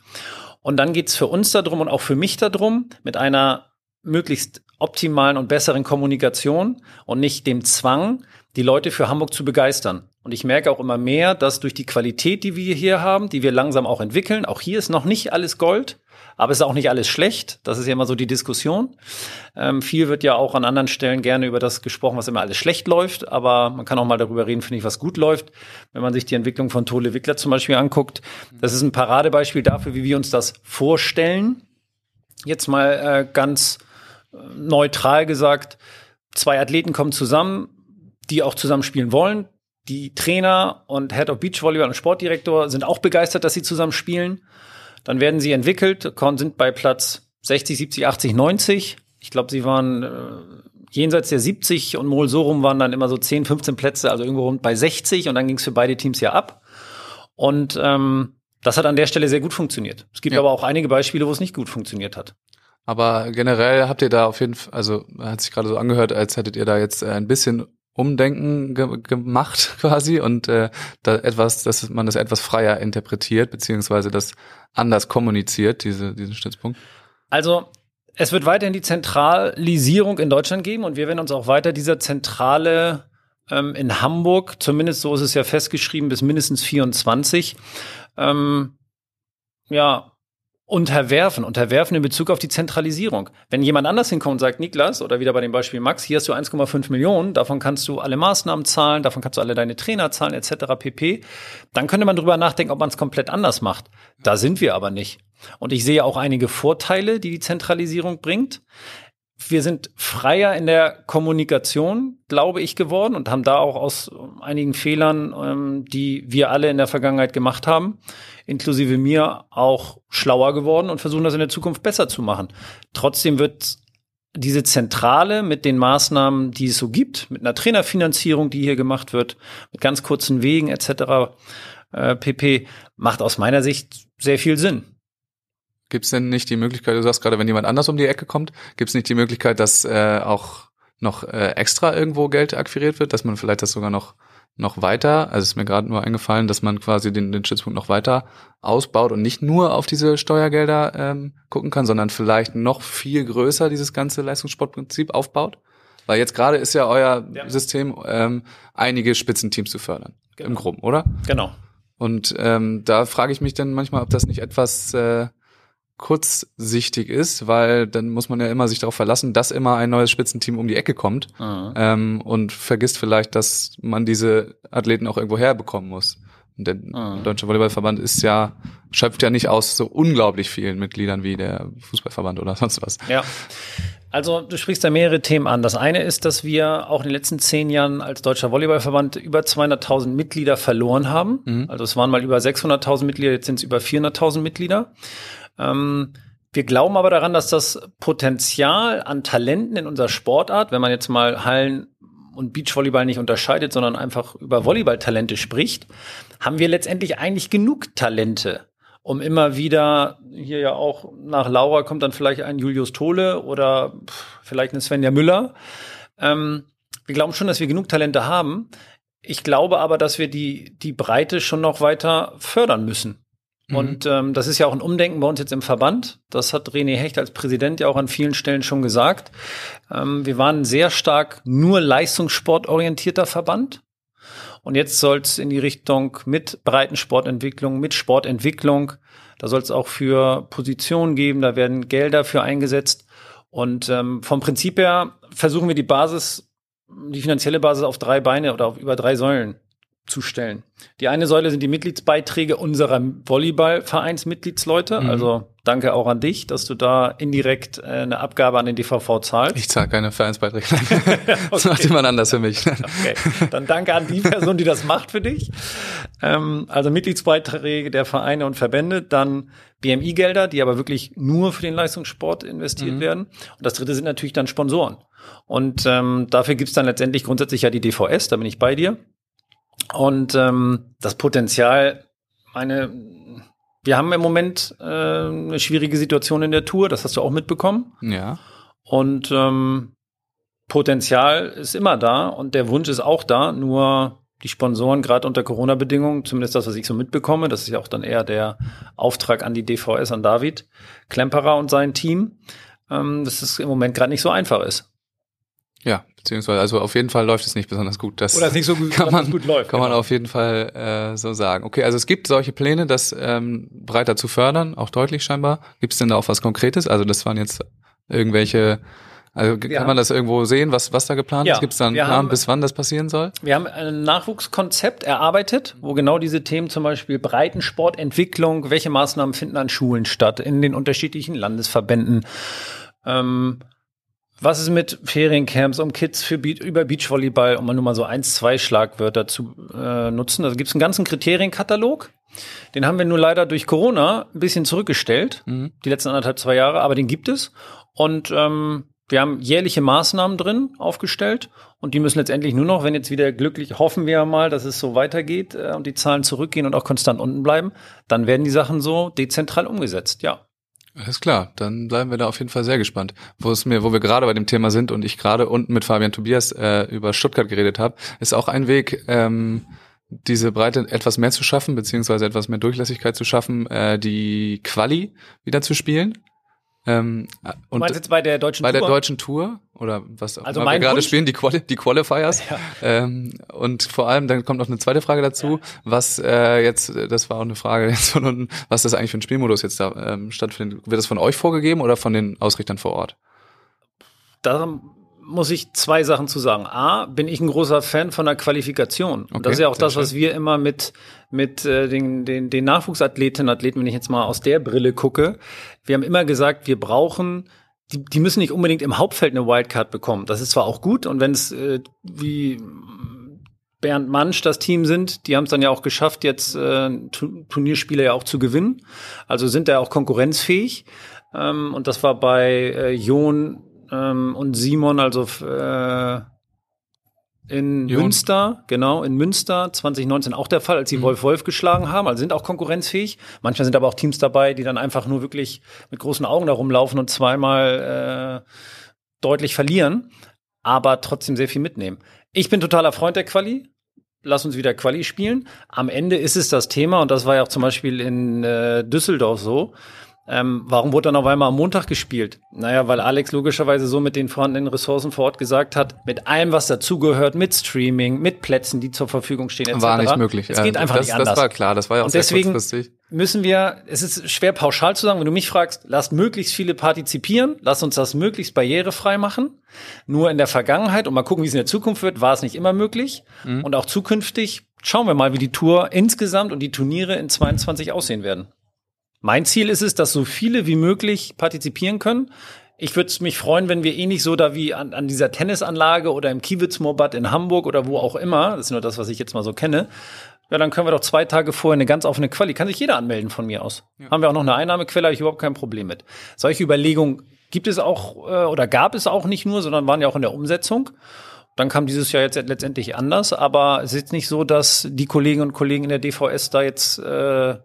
Und dann geht's für uns darum und auch für mich darum, mit einer möglichst optimalen und besseren Kommunikation und nicht dem Zwang, die Leute für Hamburg zu begeistern. Und ich merke auch immer mehr, dass durch die Qualität, die wir hier haben, die wir langsam auch entwickeln, auch hier ist noch nicht alles Gold, aber es ist auch nicht alles schlecht. Das ist ja immer so die Diskussion. Ähm, viel wird ja auch an anderen Stellen gerne über das gesprochen, was immer alles schlecht läuft, aber man kann auch mal darüber reden, finde ich, was gut läuft. Wenn man sich die Entwicklung von Tole Wickler zum Beispiel anguckt, das ist ein Paradebeispiel dafür, wie wir uns das vorstellen. Jetzt mal äh, ganz neutral gesagt, zwei Athleten kommen zusammen, die auch zusammen spielen wollen. Die Trainer und Head of Beach Volleyball und Sportdirektor sind auch begeistert, dass sie zusammen spielen. Dann werden sie entwickelt, sind bei Platz 60, 70, 80, 90. Ich glaube, sie waren äh, jenseits der 70 und Mol so rum waren dann immer so 10, 15 Plätze, also irgendwo rund bei 60 und dann ging es für beide Teams ja ab. Und ähm, das hat an der Stelle sehr gut funktioniert. Es gibt ja. aber auch einige Beispiele, wo es nicht gut funktioniert hat. Aber generell habt ihr da auf jeden Fall, also hat sich gerade so angehört, als hättet ihr da jetzt äh, ein bisschen Umdenken ge gemacht quasi und äh, da etwas, dass man das etwas freier interpretiert beziehungsweise das anders kommuniziert, diese, diesen Stützpunkt. Also es wird weiterhin die Zentralisierung in Deutschland geben und wir werden uns auch weiter dieser Zentrale ähm, in Hamburg, zumindest so ist es ja festgeschrieben, bis mindestens 24, ähm, ja, unterwerfen, unterwerfen in Bezug auf die Zentralisierung. Wenn jemand anders hinkommt und sagt, Niklas, oder wieder bei dem Beispiel Max, hier hast du 1,5 Millionen, davon kannst du alle Maßnahmen zahlen, davon kannst du alle deine Trainer zahlen, etc. pp., dann könnte man drüber nachdenken, ob man es komplett anders macht. Da sind wir aber nicht. Und ich sehe auch einige Vorteile, die die Zentralisierung bringt. Wir sind freier in der Kommunikation, glaube ich, geworden und haben da auch aus einigen Fehlern, ähm, die wir alle in der Vergangenheit gemacht haben, inklusive mir auch schlauer geworden und versuchen das in der Zukunft besser zu machen. Trotzdem wird diese Zentrale mit den Maßnahmen, die es so gibt, mit einer Trainerfinanzierung, die hier gemacht wird, mit ganz kurzen Wegen etc. Äh, pp, macht aus meiner Sicht sehr viel Sinn. Gibt es denn nicht die Möglichkeit, du sagst gerade, wenn jemand anders um die Ecke kommt, gibt es nicht die Möglichkeit, dass äh, auch noch äh, extra irgendwo Geld akquiriert wird, dass man vielleicht das sogar noch noch weiter, also ist mir gerade nur eingefallen, dass man quasi den, den Stützpunkt noch weiter ausbaut und nicht nur auf diese Steuergelder ähm, gucken kann, sondern vielleicht noch viel größer dieses ganze Leistungssportprinzip aufbaut? Weil jetzt gerade ist ja euer ja. System, ähm, einige Spitzenteams zu fördern. Genau. Im Groben, oder? Genau. Und ähm, da frage ich mich dann manchmal, ob das nicht etwas äh, kurzsichtig ist, weil dann muss man ja immer sich darauf verlassen, dass immer ein neues Spitzenteam um die Ecke kommt mhm. ähm, und vergisst vielleicht, dass man diese Athleten auch irgendwo herbekommen muss. Und der mhm. Deutsche Volleyballverband ist ja, schöpft ja nicht aus so unglaublich vielen Mitgliedern wie der Fußballverband oder sonst was. Ja. Also du sprichst da mehrere Themen an. Das eine ist, dass wir auch in den letzten zehn Jahren als Deutscher Volleyballverband über 200.000 Mitglieder verloren haben. Mhm. Also es waren mal über 600.000 Mitglieder, jetzt sind es über 400.000 Mitglieder. Ähm, Wir glauben aber daran, dass das Potenzial an Talenten in unserer Sportart, wenn man jetzt mal Hallen und Beachvolleyball nicht unterscheidet, sondern einfach über Volleyballtalente spricht, haben wir letztendlich eigentlich genug Talente, um immer wieder hier ja auch nach Laura kommt dann vielleicht ein Julius Tole oder vielleicht eine Svenja Müller. Ähm, wir glauben schon, dass wir genug Talente haben. Ich glaube aber, dass wir die, die Breite schon noch weiter fördern müssen. Mhm. Und ähm, das ist ja auch ein Umdenken bei uns jetzt im Verband. Das hat René Hecht als Präsident ja auch an vielen Stellen schon gesagt. Ähm, wir waren sehr stark nur leistungssportorientierter Verband. Und jetzt soll es in die Richtung mit Breitensportentwicklung, mit Sportentwicklung. Da soll es auch für Positionen geben, da werden Gelder für eingesetzt. Und ähm, vom Prinzip her versuchen wir die Basis, die finanzielle Basis auf drei Beine oder auf über drei Säulen zu stellen. Die eine Säule sind die Mitgliedsbeiträge unserer Volleyballvereinsmitgliedsleute. Mhm. Also danke auch an dich, dass du da indirekt äh, eine Abgabe an den DVV zahlst. Ich zahle keine Vereinsbeiträge. das macht jemand anders für mich. okay. Dann danke an die Person, die das macht für dich. Ähm, also Mitgliedsbeiträge der Vereine und Verbände, dann BMI-Gelder, die aber wirklich nur für den Leistungssport investiert mhm. werden. Und das dritte sind natürlich dann Sponsoren. Und ähm, dafür gibt's dann letztendlich grundsätzlich ja die DVS, da bin ich bei dir. Und ähm, das Potenzial, meine, wir haben im Moment äh, eine schwierige Situation in der Tour, das hast du auch mitbekommen. Ja. Und ähm, Potenzial ist immer da und der Wunsch ist auch da, nur die Sponsoren, gerade unter Corona-Bedingungen, zumindest das, was ich so mitbekomme, das ist ja auch dann eher der Auftrag an die DVS, an David Klemperer und sein Team, ähm, dass es im Moment gerade nicht so einfach ist. Ja, beziehungsweise also auf jeden Fall läuft es nicht besonders gut. Das Oder es nicht so gut, kann man, gut läuft. Kann genau. man auf jeden Fall äh, so sagen. Okay, also es gibt solche Pläne, das ähm, breiter zu fördern, auch deutlich scheinbar. Gibt es denn da auch was Konkretes? Also das waren jetzt irgendwelche also kann ja. man das irgendwo sehen, was, was da geplant ja, ist? Gibt es da einen Plan, haben, bis wann das passieren soll? Wir haben ein Nachwuchskonzept erarbeitet, wo genau diese Themen zum Beispiel Breitensportentwicklung, welche Maßnahmen finden an Schulen statt, in den unterschiedlichen Landesverbänden, ähm, was ist mit Feriencamps, um Kids für Be über Beachvolleyball, um mal nur mal so eins, zwei Schlagwörter zu äh, nutzen? Also gibt es einen ganzen Kriterienkatalog. Den haben wir nur leider durch Corona ein bisschen zurückgestellt, mhm. die letzten anderthalb, zwei Jahre, aber den gibt es. Und ähm, wir haben jährliche Maßnahmen drin aufgestellt und die müssen letztendlich nur noch, wenn jetzt wieder glücklich, hoffen wir mal, dass es so weitergeht äh, und die Zahlen zurückgehen und auch konstant unten bleiben, dann werden die Sachen so dezentral umgesetzt, ja. Alles klar, dann bleiben wir da auf jeden Fall sehr gespannt. Wo es mir, wo wir gerade bei dem Thema sind und ich gerade unten mit Fabian Tobias äh, über Stuttgart geredet habe, ist auch ein Weg, ähm, diese Breite etwas mehr zu schaffen, beziehungsweise etwas mehr Durchlässigkeit zu schaffen, äh, die Quali wieder zu spielen. Ähm, und du meinst jetzt bei der deutschen bei Tour? Bei der deutschen Tour oder was auch also immer wir gerade spielen, die, Quali die Qualifiers. Ja. Ähm, und vor allem, dann kommt noch eine zweite Frage dazu, ja. was äh, jetzt, das war auch eine Frage jetzt von unten, was das eigentlich für ein Spielmodus jetzt da ähm, stattfindet. Wird das von euch vorgegeben oder von den Ausrichtern vor Ort? Da muss ich zwei Sachen zu sagen. A, bin ich ein großer Fan von der Qualifikation. Okay, und das ist ja auch das, schön. was wir immer mit, mit äh, den, den, den Nachwuchsathletinnen, Athleten, wenn ich jetzt mal aus der Brille gucke, wir haben immer gesagt, wir brauchen die, die müssen nicht unbedingt im Hauptfeld eine Wildcard bekommen. Das ist zwar auch gut und wenn es äh, wie Bernd Mansch das Team sind, die haben es dann ja auch geschafft, jetzt äh, Turnierspiele ja auch zu gewinnen. Also sind da auch konkurrenzfähig. Ähm, und das war bei äh, Jon ähm, und Simon, also äh, in Jon. Münster, genau, in Münster 2019 auch der Fall, als sie mhm. Wolf Wolf geschlagen haben, also sind auch konkurrenzfähig. Manchmal sind aber auch Teams dabei, die dann einfach nur wirklich mit großen Augen da rumlaufen und zweimal äh, deutlich verlieren, aber trotzdem sehr viel mitnehmen. Ich bin totaler Freund der Quali. Lass uns wieder Quali spielen. Am Ende ist es das Thema, und das war ja auch zum Beispiel in äh, Düsseldorf so. Ähm, warum wurde dann auf einmal am Montag gespielt? Naja, weil Alex logischerweise so mit den vorhandenen Ressourcen vor Ort gesagt hat, mit allem, was dazugehört, mit Streaming, mit Plätzen, die zur Verfügung stehen, etc. War nicht möglich. Es geht einfach das, nicht anders. Das war klar, das war ja auch Und deswegen müssen wir, es ist schwer pauschal zu sagen, wenn du mich fragst, lasst möglichst viele partizipieren, lass uns das möglichst barrierefrei machen. Nur in der Vergangenheit, und mal gucken, wie es in der Zukunft wird, war es nicht immer möglich. Mhm. Und auch zukünftig schauen wir mal, wie die Tour insgesamt und die Turniere in 22 aussehen werden. Mein Ziel ist es, dass so viele wie möglich partizipieren können. Ich würde mich freuen, wenn wir ähnlich so da wie an, an dieser Tennisanlage oder im Kiewitz Moorbad in Hamburg oder wo auch immer, das ist nur das, was ich jetzt mal so kenne, ja, dann können wir doch zwei Tage vorher eine ganz offene Quali. Kann sich jeder anmelden von mir aus. Ja. Haben wir auch noch eine Einnahmequelle, habe ich überhaupt kein Problem mit. Solche Überlegungen gibt es auch äh, oder gab es auch nicht nur, sondern waren ja auch in der Umsetzung. Dann kam dieses Jahr jetzt letztendlich anders, aber es ist jetzt nicht so, dass die Kolleginnen und Kollegen in der DVS da jetzt äh,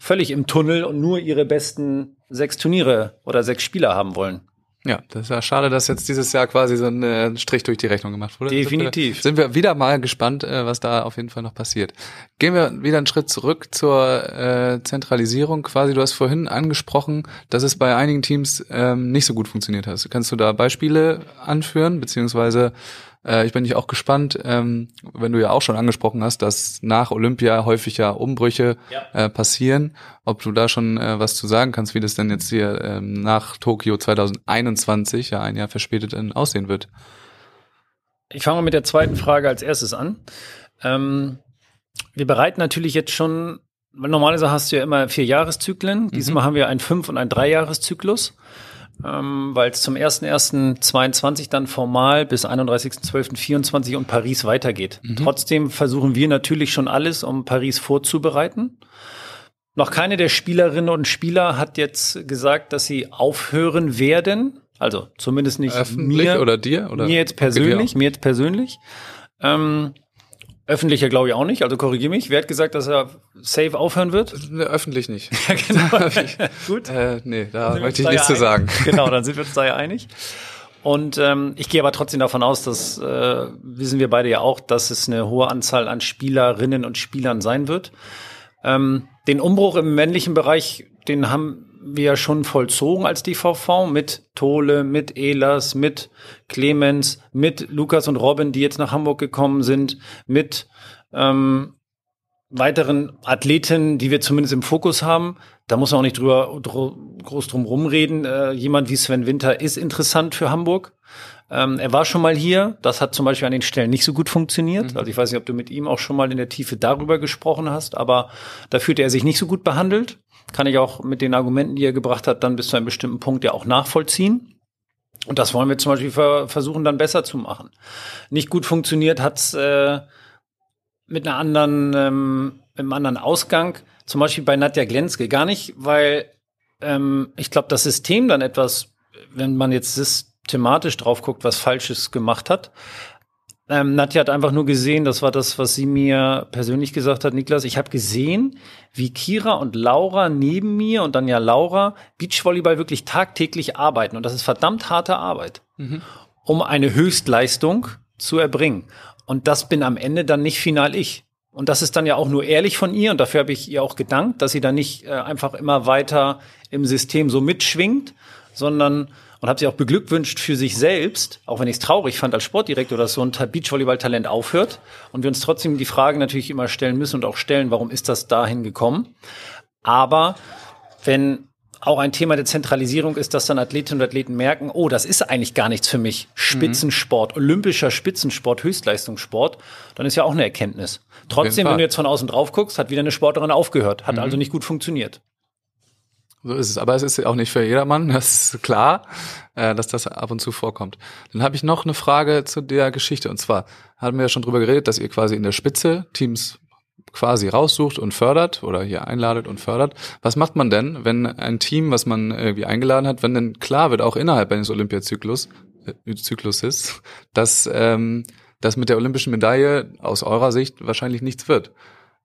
völlig im Tunnel und nur ihre besten sechs Turniere oder sechs Spieler haben wollen. Ja, das ist ja schade, dass jetzt dieses Jahr quasi so ein äh, Strich durch die Rechnung gemacht wurde. Definitiv. Sind wir, sind wir wieder mal gespannt, äh, was da auf jeden Fall noch passiert. Gehen wir wieder einen Schritt zurück zur äh, Zentralisierung. Quasi, du hast vorhin angesprochen, dass es bei einigen Teams ähm, nicht so gut funktioniert hat. Kannst du da Beispiele anführen, beziehungsweise äh, ich bin dich auch gespannt, ähm, wenn du ja auch schon angesprochen hast, dass nach Olympia häufig ja Umbrüche ja. Äh, passieren. Ob du da schon äh, was zu sagen kannst, wie das denn jetzt hier ähm, nach Tokio 2021, ja ein Jahr verspätet, dann aussehen wird. Ich fange mal mit der zweiten Frage als erstes an. Ähm, wir bereiten natürlich jetzt schon weil normalerweise hast du ja immer vier Jahreszyklen. Mhm. Diesmal haben wir einen fünf- und einen Dreijahreszyklus ähm, weil es zum 01.01.22 dann formal bis 31.12.24 und Paris weitergeht. Mhm. Trotzdem versuchen wir natürlich schon alles, um Paris vorzubereiten. Noch keine der Spielerinnen und Spieler hat jetzt gesagt, dass sie aufhören werden. Also zumindest nicht Öffentlich mir oder dir oder mir jetzt persönlich, mir jetzt persönlich. Ähm, Öffentlicher glaube ich auch nicht, also korrigiere mich. Wer hat gesagt, dass er safe aufhören wird? Ne, öffentlich nicht. ja, genau. Gut. Äh, nee, da möchte ich nichts zu sagen. Genau, dann sind wir uns da ja einig. Und ähm, ich gehe aber trotzdem davon aus, dass äh, wissen wir beide ja auch, dass es eine hohe Anzahl an Spielerinnen und Spielern sein wird. Ähm, den Umbruch im männlichen Bereich, den haben wir ja schon vollzogen als DVV mit Tole, mit Elas, mit Clemens, mit Lukas und Robin, die jetzt nach Hamburg gekommen sind, mit ähm, weiteren Athleten, die wir zumindest im Fokus haben. Da muss man auch nicht drüber dr groß drum rumreden. Äh, jemand wie Sven Winter ist interessant für Hamburg. Ähm, er war schon mal hier. Das hat zum Beispiel an den Stellen nicht so gut funktioniert. Mhm. Also ich weiß nicht, ob du mit ihm auch schon mal in der Tiefe darüber gesprochen hast, aber da fühlte er sich nicht so gut behandelt kann ich auch mit den Argumenten, die er gebracht hat, dann bis zu einem bestimmten Punkt ja auch nachvollziehen. Und das wollen wir zum Beispiel ver versuchen, dann besser zu machen. Nicht gut funktioniert hat's äh, mit einer anderen, ähm, einem anderen Ausgang. Zum Beispiel bei Nadja Glenske. Gar nicht, weil ähm, ich glaube, das System dann etwas, wenn man jetzt systematisch drauf guckt, was Falsches gemacht hat. Ähm, Nadja hat einfach nur gesehen, das war das, was sie mir persönlich gesagt hat, Niklas, ich habe gesehen, wie Kira und Laura neben mir und dann ja Laura Beachvolleyball wirklich tagtäglich arbeiten. Und das ist verdammt harte Arbeit, mhm. um eine Höchstleistung zu erbringen. Und das bin am Ende dann nicht final ich. Und das ist dann ja auch nur ehrlich von ihr und dafür habe ich ihr auch gedankt, dass sie dann nicht äh, einfach immer weiter im System so mitschwingt, sondern und habe sie auch beglückwünscht für sich selbst, auch wenn ich es traurig fand als Sportdirektor, dass so ein Beachvolleyball-Talent aufhört und wir uns trotzdem die Frage natürlich immer stellen müssen und auch stellen, warum ist das dahin gekommen? Aber wenn auch ein Thema der Zentralisierung ist, dass dann Athletinnen und Athleten merken, oh, das ist eigentlich gar nichts für mich. Spitzensport, mhm. olympischer Spitzensport, Höchstleistungssport, dann ist ja auch eine Erkenntnis. Trotzdem, wenn du jetzt von außen drauf guckst, hat wieder eine Sportlerin aufgehört, hat mhm. also nicht gut funktioniert. So ist es. Aber es ist auch nicht für jedermann, das ist klar, äh, dass das ab und zu vorkommt. Dann habe ich noch eine Frage zu der Geschichte. Und zwar haben wir ja schon drüber geredet, dass ihr quasi in der Spitze Teams quasi raussucht und fördert oder hier einladet und fördert. Was macht man denn, wenn ein Team, was man irgendwie eingeladen hat, wenn denn klar wird, auch innerhalb eines Olympiazyklus, äh, ist, dass ähm, das mit der olympischen Medaille aus eurer Sicht wahrscheinlich nichts wird?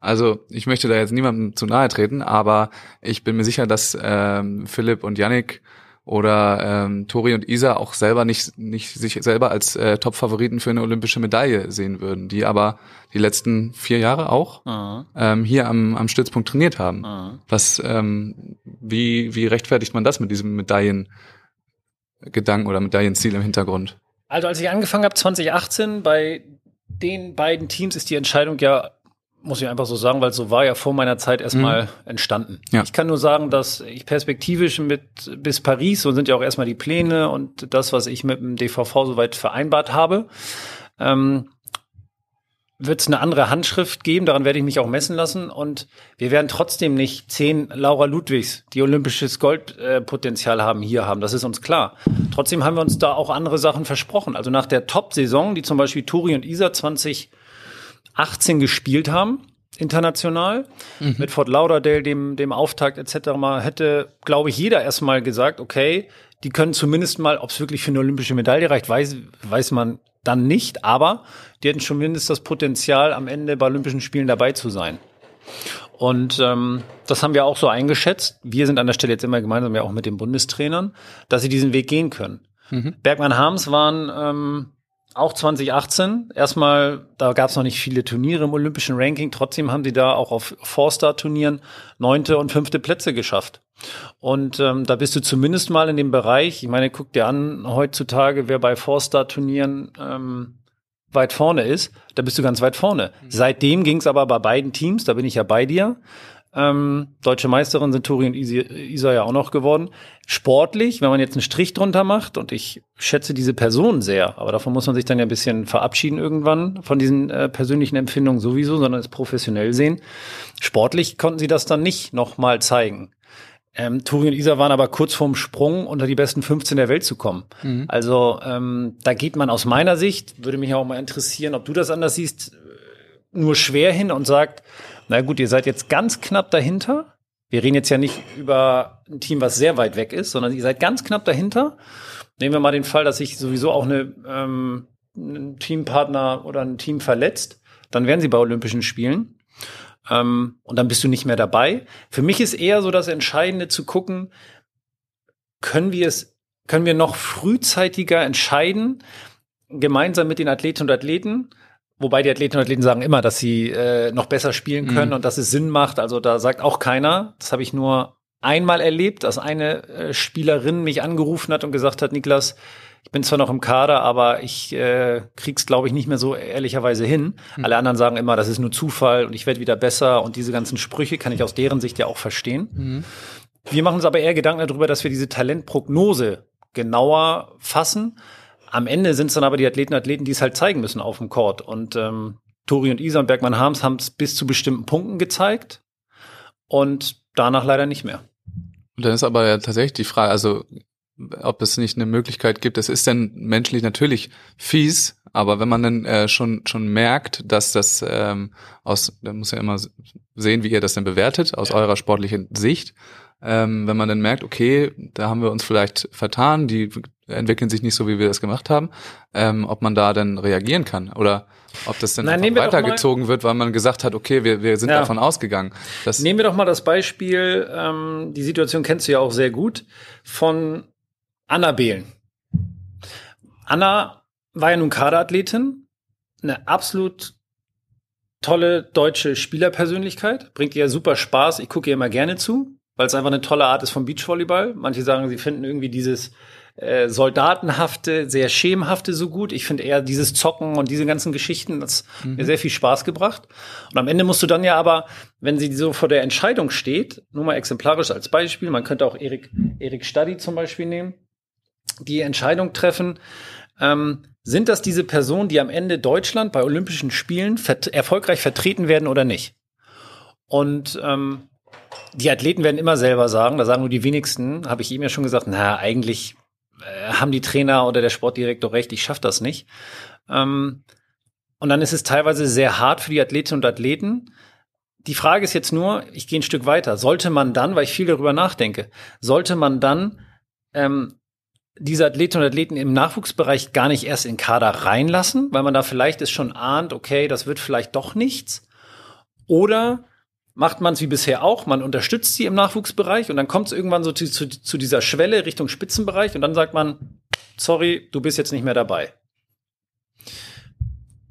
Also ich möchte da jetzt niemandem zu nahe treten, aber ich bin mir sicher, dass ähm, Philipp und Yannick oder ähm, Tori und Isa auch selber nicht, nicht sich selber als äh, Top-Favoriten für eine olympische Medaille sehen würden, die aber die letzten vier Jahre auch mhm. ähm, hier am, am Stützpunkt trainiert haben. Mhm. Was, ähm, wie, wie rechtfertigt man das mit diesem Medaillengedanken oder Medaillenziel im Hintergrund? Also als ich angefangen habe 2018 bei den beiden Teams ist die Entscheidung ja muss ich einfach so sagen, weil so war ja vor meiner Zeit erstmal mhm. entstanden. Ja. Ich kann nur sagen, dass ich perspektivisch mit bis Paris, so sind ja auch erstmal die Pläne und das, was ich mit dem DVV soweit vereinbart habe, ähm, wird es eine andere Handschrift geben, daran werde ich mich auch messen lassen. Und wir werden trotzdem nicht zehn Laura Ludwigs, die olympisches Goldpotenzial äh, haben, hier haben. Das ist uns klar. Trotzdem haben wir uns da auch andere Sachen versprochen. Also nach der Top-Saison, die zum Beispiel Turi und Isa 20 18 gespielt haben, international. Mhm. Mit Fort Lauderdale, dem, dem Auftakt etc. mal hätte, glaube ich, jeder erstmal gesagt, okay, die können zumindest mal, ob es wirklich für eine olympische Medaille reicht, weiß, weiß man dann nicht, aber die hätten schon mindestens das Potenzial, am Ende bei Olympischen Spielen dabei zu sein. Und ähm, das haben wir auch so eingeschätzt. Wir sind an der Stelle jetzt immer gemeinsam ja auch mit den Bundestrainern, dass sie diesen Weg gehen können. Mhm. Bergmann Harms waren ähm, auch 2018. Erstmal, da gab es noch nicht viele Turniere im olympischen Ranking. Trotzdem haben sie da auch auf Four-Star-Turnieren neunte und fünfte Plätze geschafft. Und ähm, da bist du zumindest mal in dem Bereich. Ich meine, guck dir an, heutzutage, wer bei Four-Star-Turnieren ähm, weit vorne ist, da bist du ganz weit vorne. Mhm. Seitdem ging es aber bei beiden Teams, da bin ich ja bei dir. Ähm, Deutsche Meisterin sind Tori und Isa ja auch noch geworden. Sportlich, wenn man jetzt einen Strich drunter macht, und ich schätze diese Person sehr, aber davon muss man sich dann ja ein bisschen verabschieden irgendwann, von diesen äh, persönlichen Empfindungen sowieso, sondern es professionell sehen. Sportlich konnten sie das dann nicht nochmal zeigen. Ähm, Turi und Isa waren aber kurz vorm Sprung, unter die besten 15 der Welt zu kommen. Mhm. Also ähm, da geht man aus meiner Sicht, würde mich auch mal interessieren, ob du das anders siehst, nur schwer hin und sagt, na gut, ihr seid jetzt ganz knapp dahinter. Wir reden jetzt ja nicht über ein Team, was sehr weit weg ist, sondern ihr seid ganz knapp dahinter. Nehmen wir mal den Fall, dass sich sowieso auch eine, ähm, ein Teampartner oder ein Team verletzt. Dann wären sie bei Olympischen Spielen. Ähm, und dann bist du nicht mehr dabei. Für mich ist eher so das Entscheidende zu gucken, können wir es, können wir noch frühzeitiger entscheiden, gemeinsam mit den Athletinnen und Athleten, Wobei die Athletinnen und Athleten sagen immer, dass sie äh, noch besser spielen können mhm. und dass es Sinn macht. Also da sagt auch keiner, das habe ich nur einmal erlebt, dass eine äh, Spielerin mich angerufen hat und gesagt hat, Niklas, ich bin zwar noch im Kader, aber ich äh, krieg's, glaube ich, nicht mehr so ehrlicherweise hin. Mhm. Alle anderen sagen immer, das ist nur Zufall und ich werde wieder besser und diese ganzen Sprüche kann ich aus deren Sicht ja auch verstehen. Mhm. Wir machen uns aber eher Gedanken darüber, dass wir diese Talentprognose genauer fassen am Ende sind es dann aber die Athleten Athleten, die es halt zeigen müssen auf dem Court. Und ähm, Tori und Isa und Bergmann Harms haben es bis zu bestimmten Punkten gezeigt und danach leider nicht mehr. Und dann ist aber ja tatsächlich die Frage, also ob es nicht eine Möglichkeit gibt, es ist denn menschlich natürlich fies, aber wenn man dann äh, schon schon merkt, dass das ähm, aus, dann muss ja immer sehen, wie ihr das denn bewertet aus ja. eurer sportlichen Sicht. Ähm, wenn man dann merkt, okay, da haben wir uns vielleicht vertan, die entwickeln sich nicht so, wie wir das gemacht haben, ähm, ob man da dann reagieren kann oder ob das dann Nein, weitergezogen wird, weil man gesagt hat, okay, wir, wir sind ja. davon ausgegangen. Nehmen wir doch mal das Beispiel, ähm, die Situation kennst du ja auch sehr gut, von Anna Behlen. Anna war ja nun Kaderathletin, eine absolut tolle deutsche Spielerpersönlichkeit, bringt ihr super Spaß, ich gucke ihr immer gerne zu, weil es einfach eine tolle Art ist vom Beachvolleyball. Manche sagen, sie finden irgendwie dieses äh, soldatenhafte, sehr schemenhafte so gut. Ich finde eher dieses Zocken und diese ganzen Geschichten, das mhm. mir sehr viel Spaß gebracht. Und am Ende musst du dann ja aber, wenn sie so vor der Entscheidung steht, nur mal exemplarisch als Beispiel, man könnte auch Erik, Erik Stadi zum Beispiel nehmen, die Entscheidung treffen, ähm, sind das diese Personen, die am Ende Deutschland bei Olympischen Spielen vert erfolgreich vertreten werden oder nicht? Und ähm, die Athleten werden immer selber sagen, da sagen nur die wenigsten, habe ich ihm ja schon gesagt, na, eigentlich äh, haben die Trainer oder der Sportdirektor recht, ich schaffe das nicht. Ähm, und dann ist es teilweise sehr hart für die Athletinnen und Athleten. Die Frage ist jetzt nur, ich gehe ein Stück weiter. Sollte man dann, weil ich viel darüber nachdenke, sollte man dann ähm, diese Athletinnen und Athleten im Nachwuchsbereich gar nicht erst in Kader reinlassen, weil man da vielleicht es schon ahnt, okay, das wird vielleicht doch nichts? Oder macht man es wie bisher auch. Man unterstützt sie im Nachwuchsbereich und dann kommt es irgendwann so zu, zu, zu, dieser Schwelle Richtung Spitzenbereich und dann sagt man, sorry, du bist jetzt nicht mehr dabei.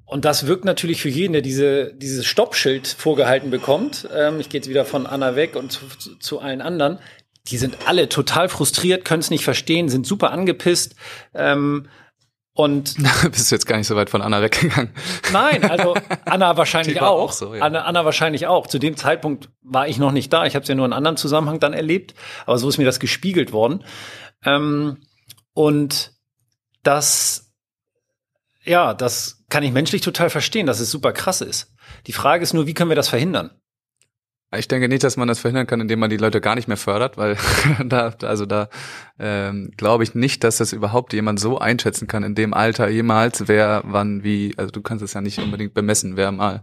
Und das wirkt natürlich für jeden, der diese, dieses Stoppschild vorgehalten bekommt. Ähm, ich gehe jetzt wieder von Anna weg und zu, zu, allen anderen. Die sind alle total frustriert, können es nicht verstehen, sind super angepisst. Ähm, und bist du jetzt gar nicht so weit von Anna weggegangen? Nein, also Anna wahrscheinlich auch. auch so, ja. Anna, Anna wahrscheinlich auch. Zu dem Zeitpunkt war ich noch nicht da. Ich habe es ja nur in einem anderen Zusammenhang dann erlebt, aber so ist mir das gespiegelt worden. Ähm, und das, ja, das kann ich menschlich total verstehen, dass es super krass ist. Die Frage ist nur, wie können wir das verhindern? Ich denke nicht, dass man das verhindern kann, indem man die Leute gar nicht mehr fördert, weil da, also da ähm, glaube ich nicht, dass das überhaupt jemand so einschätzen kann in dem Alter jemals, wer wann wie, also du kannst es ja nicht unbedingt bemessen, wer mal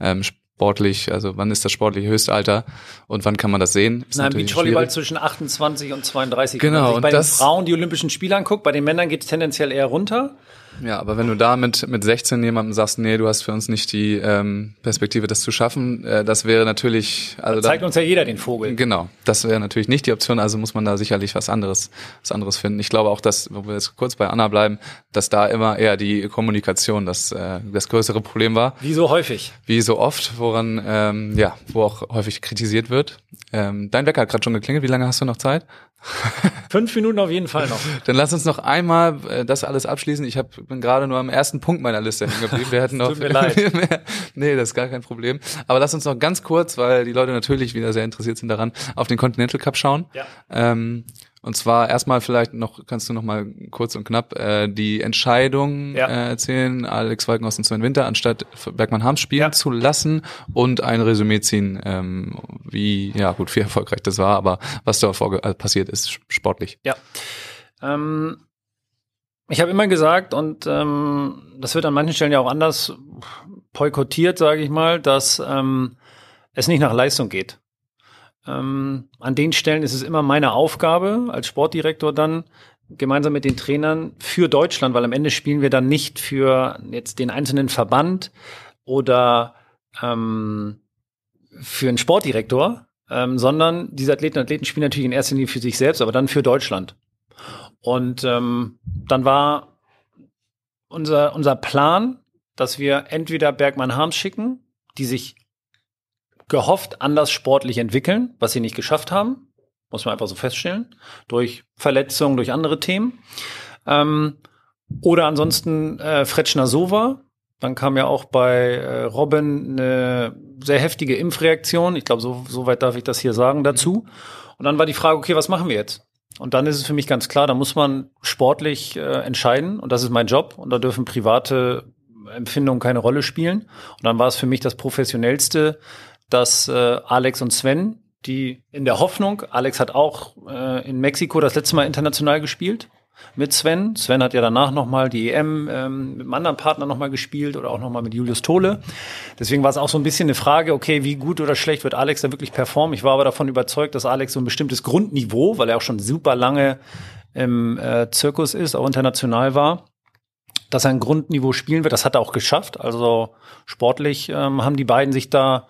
ähm, sportlich, also wann ist das sportliche Höchstalter und wann kann man das sehen? Ist Nein, Beachvolleyball zwischen 28 und 32. Genau. Wenn man sich bei den Frauen die Olympischen Spiele anguckt, bei den Männern geht es tendenziell eher runter. Ja, aber wenn du da mit, mit 16 jemandem sagst, nee, du hast für uns nicht die ähm, Perspektive, das zu schaffen, äh, das wäre natürlich. Also da zeigt da, uns ja jeder den Vogel. Genau, das wäre natürlich nicht die Option, also muss man da sicherlich was anderes, was anderes finden. Ich glaube auch, dass, wo wir jetzt kurz bei Anna bleiben, dass da immer eher die Kommunikation das, äh, das größere Problem war. Wie so häufig. Wie so oft, woran, ähm, ja, wo auch häufig kritisiert wird. Ähm, dein Wecker hat gerade schon geklingelt, wie lange hast du noch Zeit? Fünf Minuten auf jeden Fall noch. Dann lass uns noch einmal äh, das alles abschließen. Ich hab, bin gerade nur am ersten Punkt meiner Liste hängen geblieben. Wir hätten noch leid. mehr. Nee, das ist gar kein Problem. Aber lass uns noch ganz kurz, weil die Leute natürlich wieder sehr interessiert sind daran, auf den Continental Cup schauen. Ja. Ähm, und zwar erstmal vielleicht noch, kannst du noch mal kurz und knapp äh, die Entscheidung ja. äh, erzählen, Alex Walkenhorst und Sven Winter anstatt Bergmann Harms spielen ja. zu lassen und ein Resümee ziehen, ähm, wie, ja gut, wie erfolgreich das war, aber was da äh, passiert ist, sportlich. Ja. Ähm, ich habe immer gesagt, und ähm, das wird an manchen Stellen ja auch anders boykottiert, sage ich mal, dass ähm, es nicht nach Leistung geht. Ähm, an den Stellen ist es immer meine Aufgabe als Sportdirektor dann, gemeinsam mit den Trainern für Deutschland, weil am Ende spielen wir dann nicht für jetzt den einzelnen Verband oder ähm, für einen Sportdirektor, ähm, sondern diese Athleten und Athleten spielen natürlich in erster Linie für sich selbst, aber dann für Deutschland. Und ähm, dann war unser, unser Plan, dass wir entweder Bergmann Harms schicken, die sich gehofft anders sportlich entwickeln, was sie nicht geschafft haben. Muss man einfach so feststellen. Durch Verletzungen, durch andere Themen. Ähm, oder ansonsten äh, Fretschner Sova. Dann kam ja auch bei äh, Robin eine sehr heftige Impfreaktion. Ich glaube, so, so weit darf ich das hier sagen dazu. Und dann war die Frage, okay, was machen wir jetzt? Und dann ist es für mich ganz klar, da muss man sportlich äh, entscheiden. Und das ist mein Job. Und da dürfen private Empfindungen keine Rolle spielen. Und dann war es für mich das professionellste, dass äh, Alex und Sven, die in der Hoffnung, Alex hat auch äh, in Mexiko das letzte Mal international gespielt mit Sven. Sven hat ja danach nochmal die EM ähm, mit einem anderen Partner nochmal gespielt oder auch nochmal mit Julius Tole. Deswegen war es auch so ein bisschen eine Frage, okay, wie gut oder schlecht wird Alex da wirklich performen? Ich war aber davon überzeugt, dass Alex so ein bestimmtes Grundniveau, weil er auch schon super lange im äh, Zirkus ist, auch international war, dass er ein Grundniveau spielen wird. Das hat er auch geschafft. Also sportlich ähm, haben die beiden sich da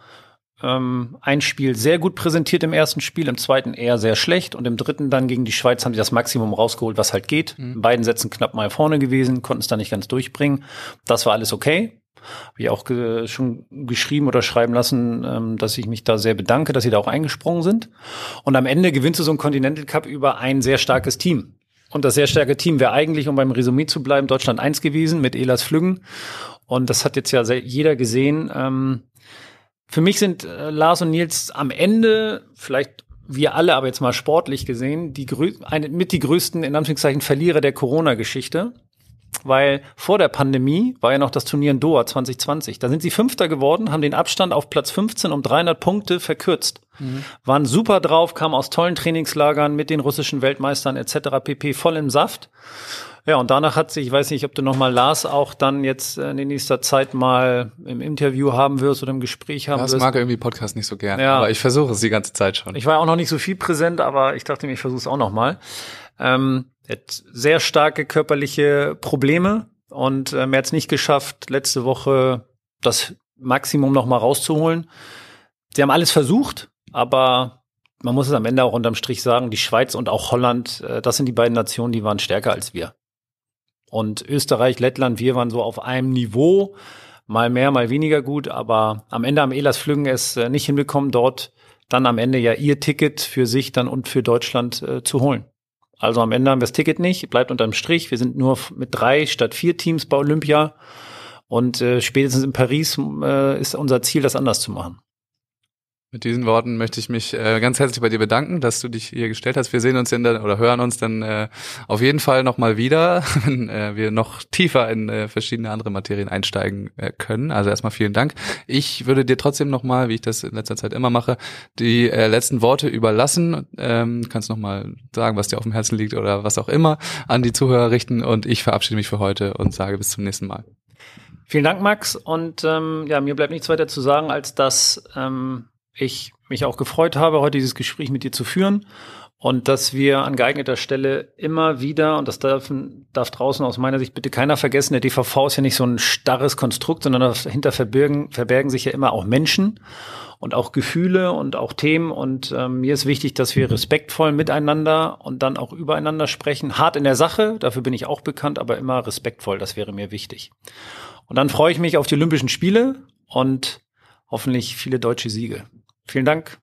ähm, ein Spiel sehr gut präsentiert im ersten Spiel, im zweiten eher sehr schlecht und im dritten dann gegen die Schweiz haben sie das Maximum rausgeholt, was halt geht. Mhm. In beiden Sätzen knapp mal vorne gewesen, konnten es da nicht ganz durchbringen. Das war alles okay. Habe ich auch ge schon geschrieben oder schreiben lassen, ähm, dass ich mich da sehr bedanke, dass sie da auch eingesprungen sind. Und am Ende gewinnst du so ein Continental Cup über ein sehr starkes Team. Und das sehr starke Team wäre eigentlich, um beim Resümee zu bleiben, Deutschland 1 gewesen mit Elas Flüggen. Und das hat jetzt ja jeder gesehen. Ähm, für mich sind äh, Lars und Nils am Ende, vielleicht wir alle, aber jetzt mal sportlich gesehen, die eine, mit die größten, in Anführungszeichen, Verlierer der Corona-Geschichte. Weil vor der Pandemie war ja noch das Turnier in Doha 2020. Da sind sie Fünfter geworden, haben den Abstand auf Platz 15 um 300 Punkte verkürzt. Mhm. Waren super drauf, kamen aus tollen Trainingslagern mit den russischen Weltmeistern etc. pp. voll im Saft. Ja, und danach hat sich, ich weiß nicht, ob du nochmal Lars auch dann jetzt in nächster Zeit mal im Interview haben wirst oder im Gespräch haben Lars wirst. mag irgendwie Podcast nicht so gern, ja. aber ich versuche es die ganze Zeit schon. Ich war auch noch nicht so viel präsent, aber ich dachte mir, ich versuche es auch nochmal. Ähm, er hat sehr starke körperliche Probleme und ähm, er hat es nicht geschafft, letzte Woche das Maximum nochmal rauszuholen. Sie haben alles versucht, aber man muss es am Ende auch unterm Strich sagen, die Schweiz und auch Holland, äh, das sind die beiden Nationen, die waren stärker als wir. Und Österreich, Lettland, wir waren so auf einem Niveau, mal mehr, mal weniger gut, aber am Ende haben Elas Flüggen es äh, nicht hinbekommen, dort dann am Ende ja ihr Ticket für sich dann und für Deutschland äh, zu holen. Also am Ende haben wir das Ticket nicht, bleibt unterm Strich. Wir sind nur mit drei statt vier Teams bei Olympia. Und äh, spätestens in Paris äh, ist unser Ziel, das anders zu machen. Mit diesen Worten möchte ich mich äh, ganz herzlich bei dir bedanken, dass du dich hier gestellt hast. Wir sehen uns in der, oder hören uns dann äh, auf jeden Fall nochmal wieder, wenn äh, wir noch tiefer in äh, verschiedene andere Materien einsteigen äh, können. Also erstmal vielen Dank. Ich würde dir trotzdem nochmal, wie ich das in letzter Zeit immer mache, die äh, letzten Worte überlassen. Ähm, kannst nochmal sagen, was dir auf dem Herzen liegt oder was auch immer an die Zuhörer richten. Und ich verabschiede mich für heute und sage bis zum nächsten Mal. Vielen Dank, Max. Und ähm, ja, mir bleibt nichts weiter zu sagen, als dass ähm, ich mich auch gefreut habe, heute dieses Gespräch mit dir zu führen und dass wir an geeigneter Stelle immer wieder, und das darf, darf draußen aus meiner Sicht bitte keiner vergessen, der DVV ist ja nicht so ein starres Konstrukt, sondern dahinter verbergen, verbergen sich ja immer auch Menschen und auch Gefühle und auch Themen. Und ähm, mir ist wichtig, dass wir respektvoll miteinander und dann auch übereinander sprechen. Hart in der Sache, dafür bin ich auch bekannt, aber immer respektvoll, das wäre mir wichtig. Und dann freue ich mich auf die Olympischen Spiele und hoffentlich viele deutsche Siege. Vielen Dank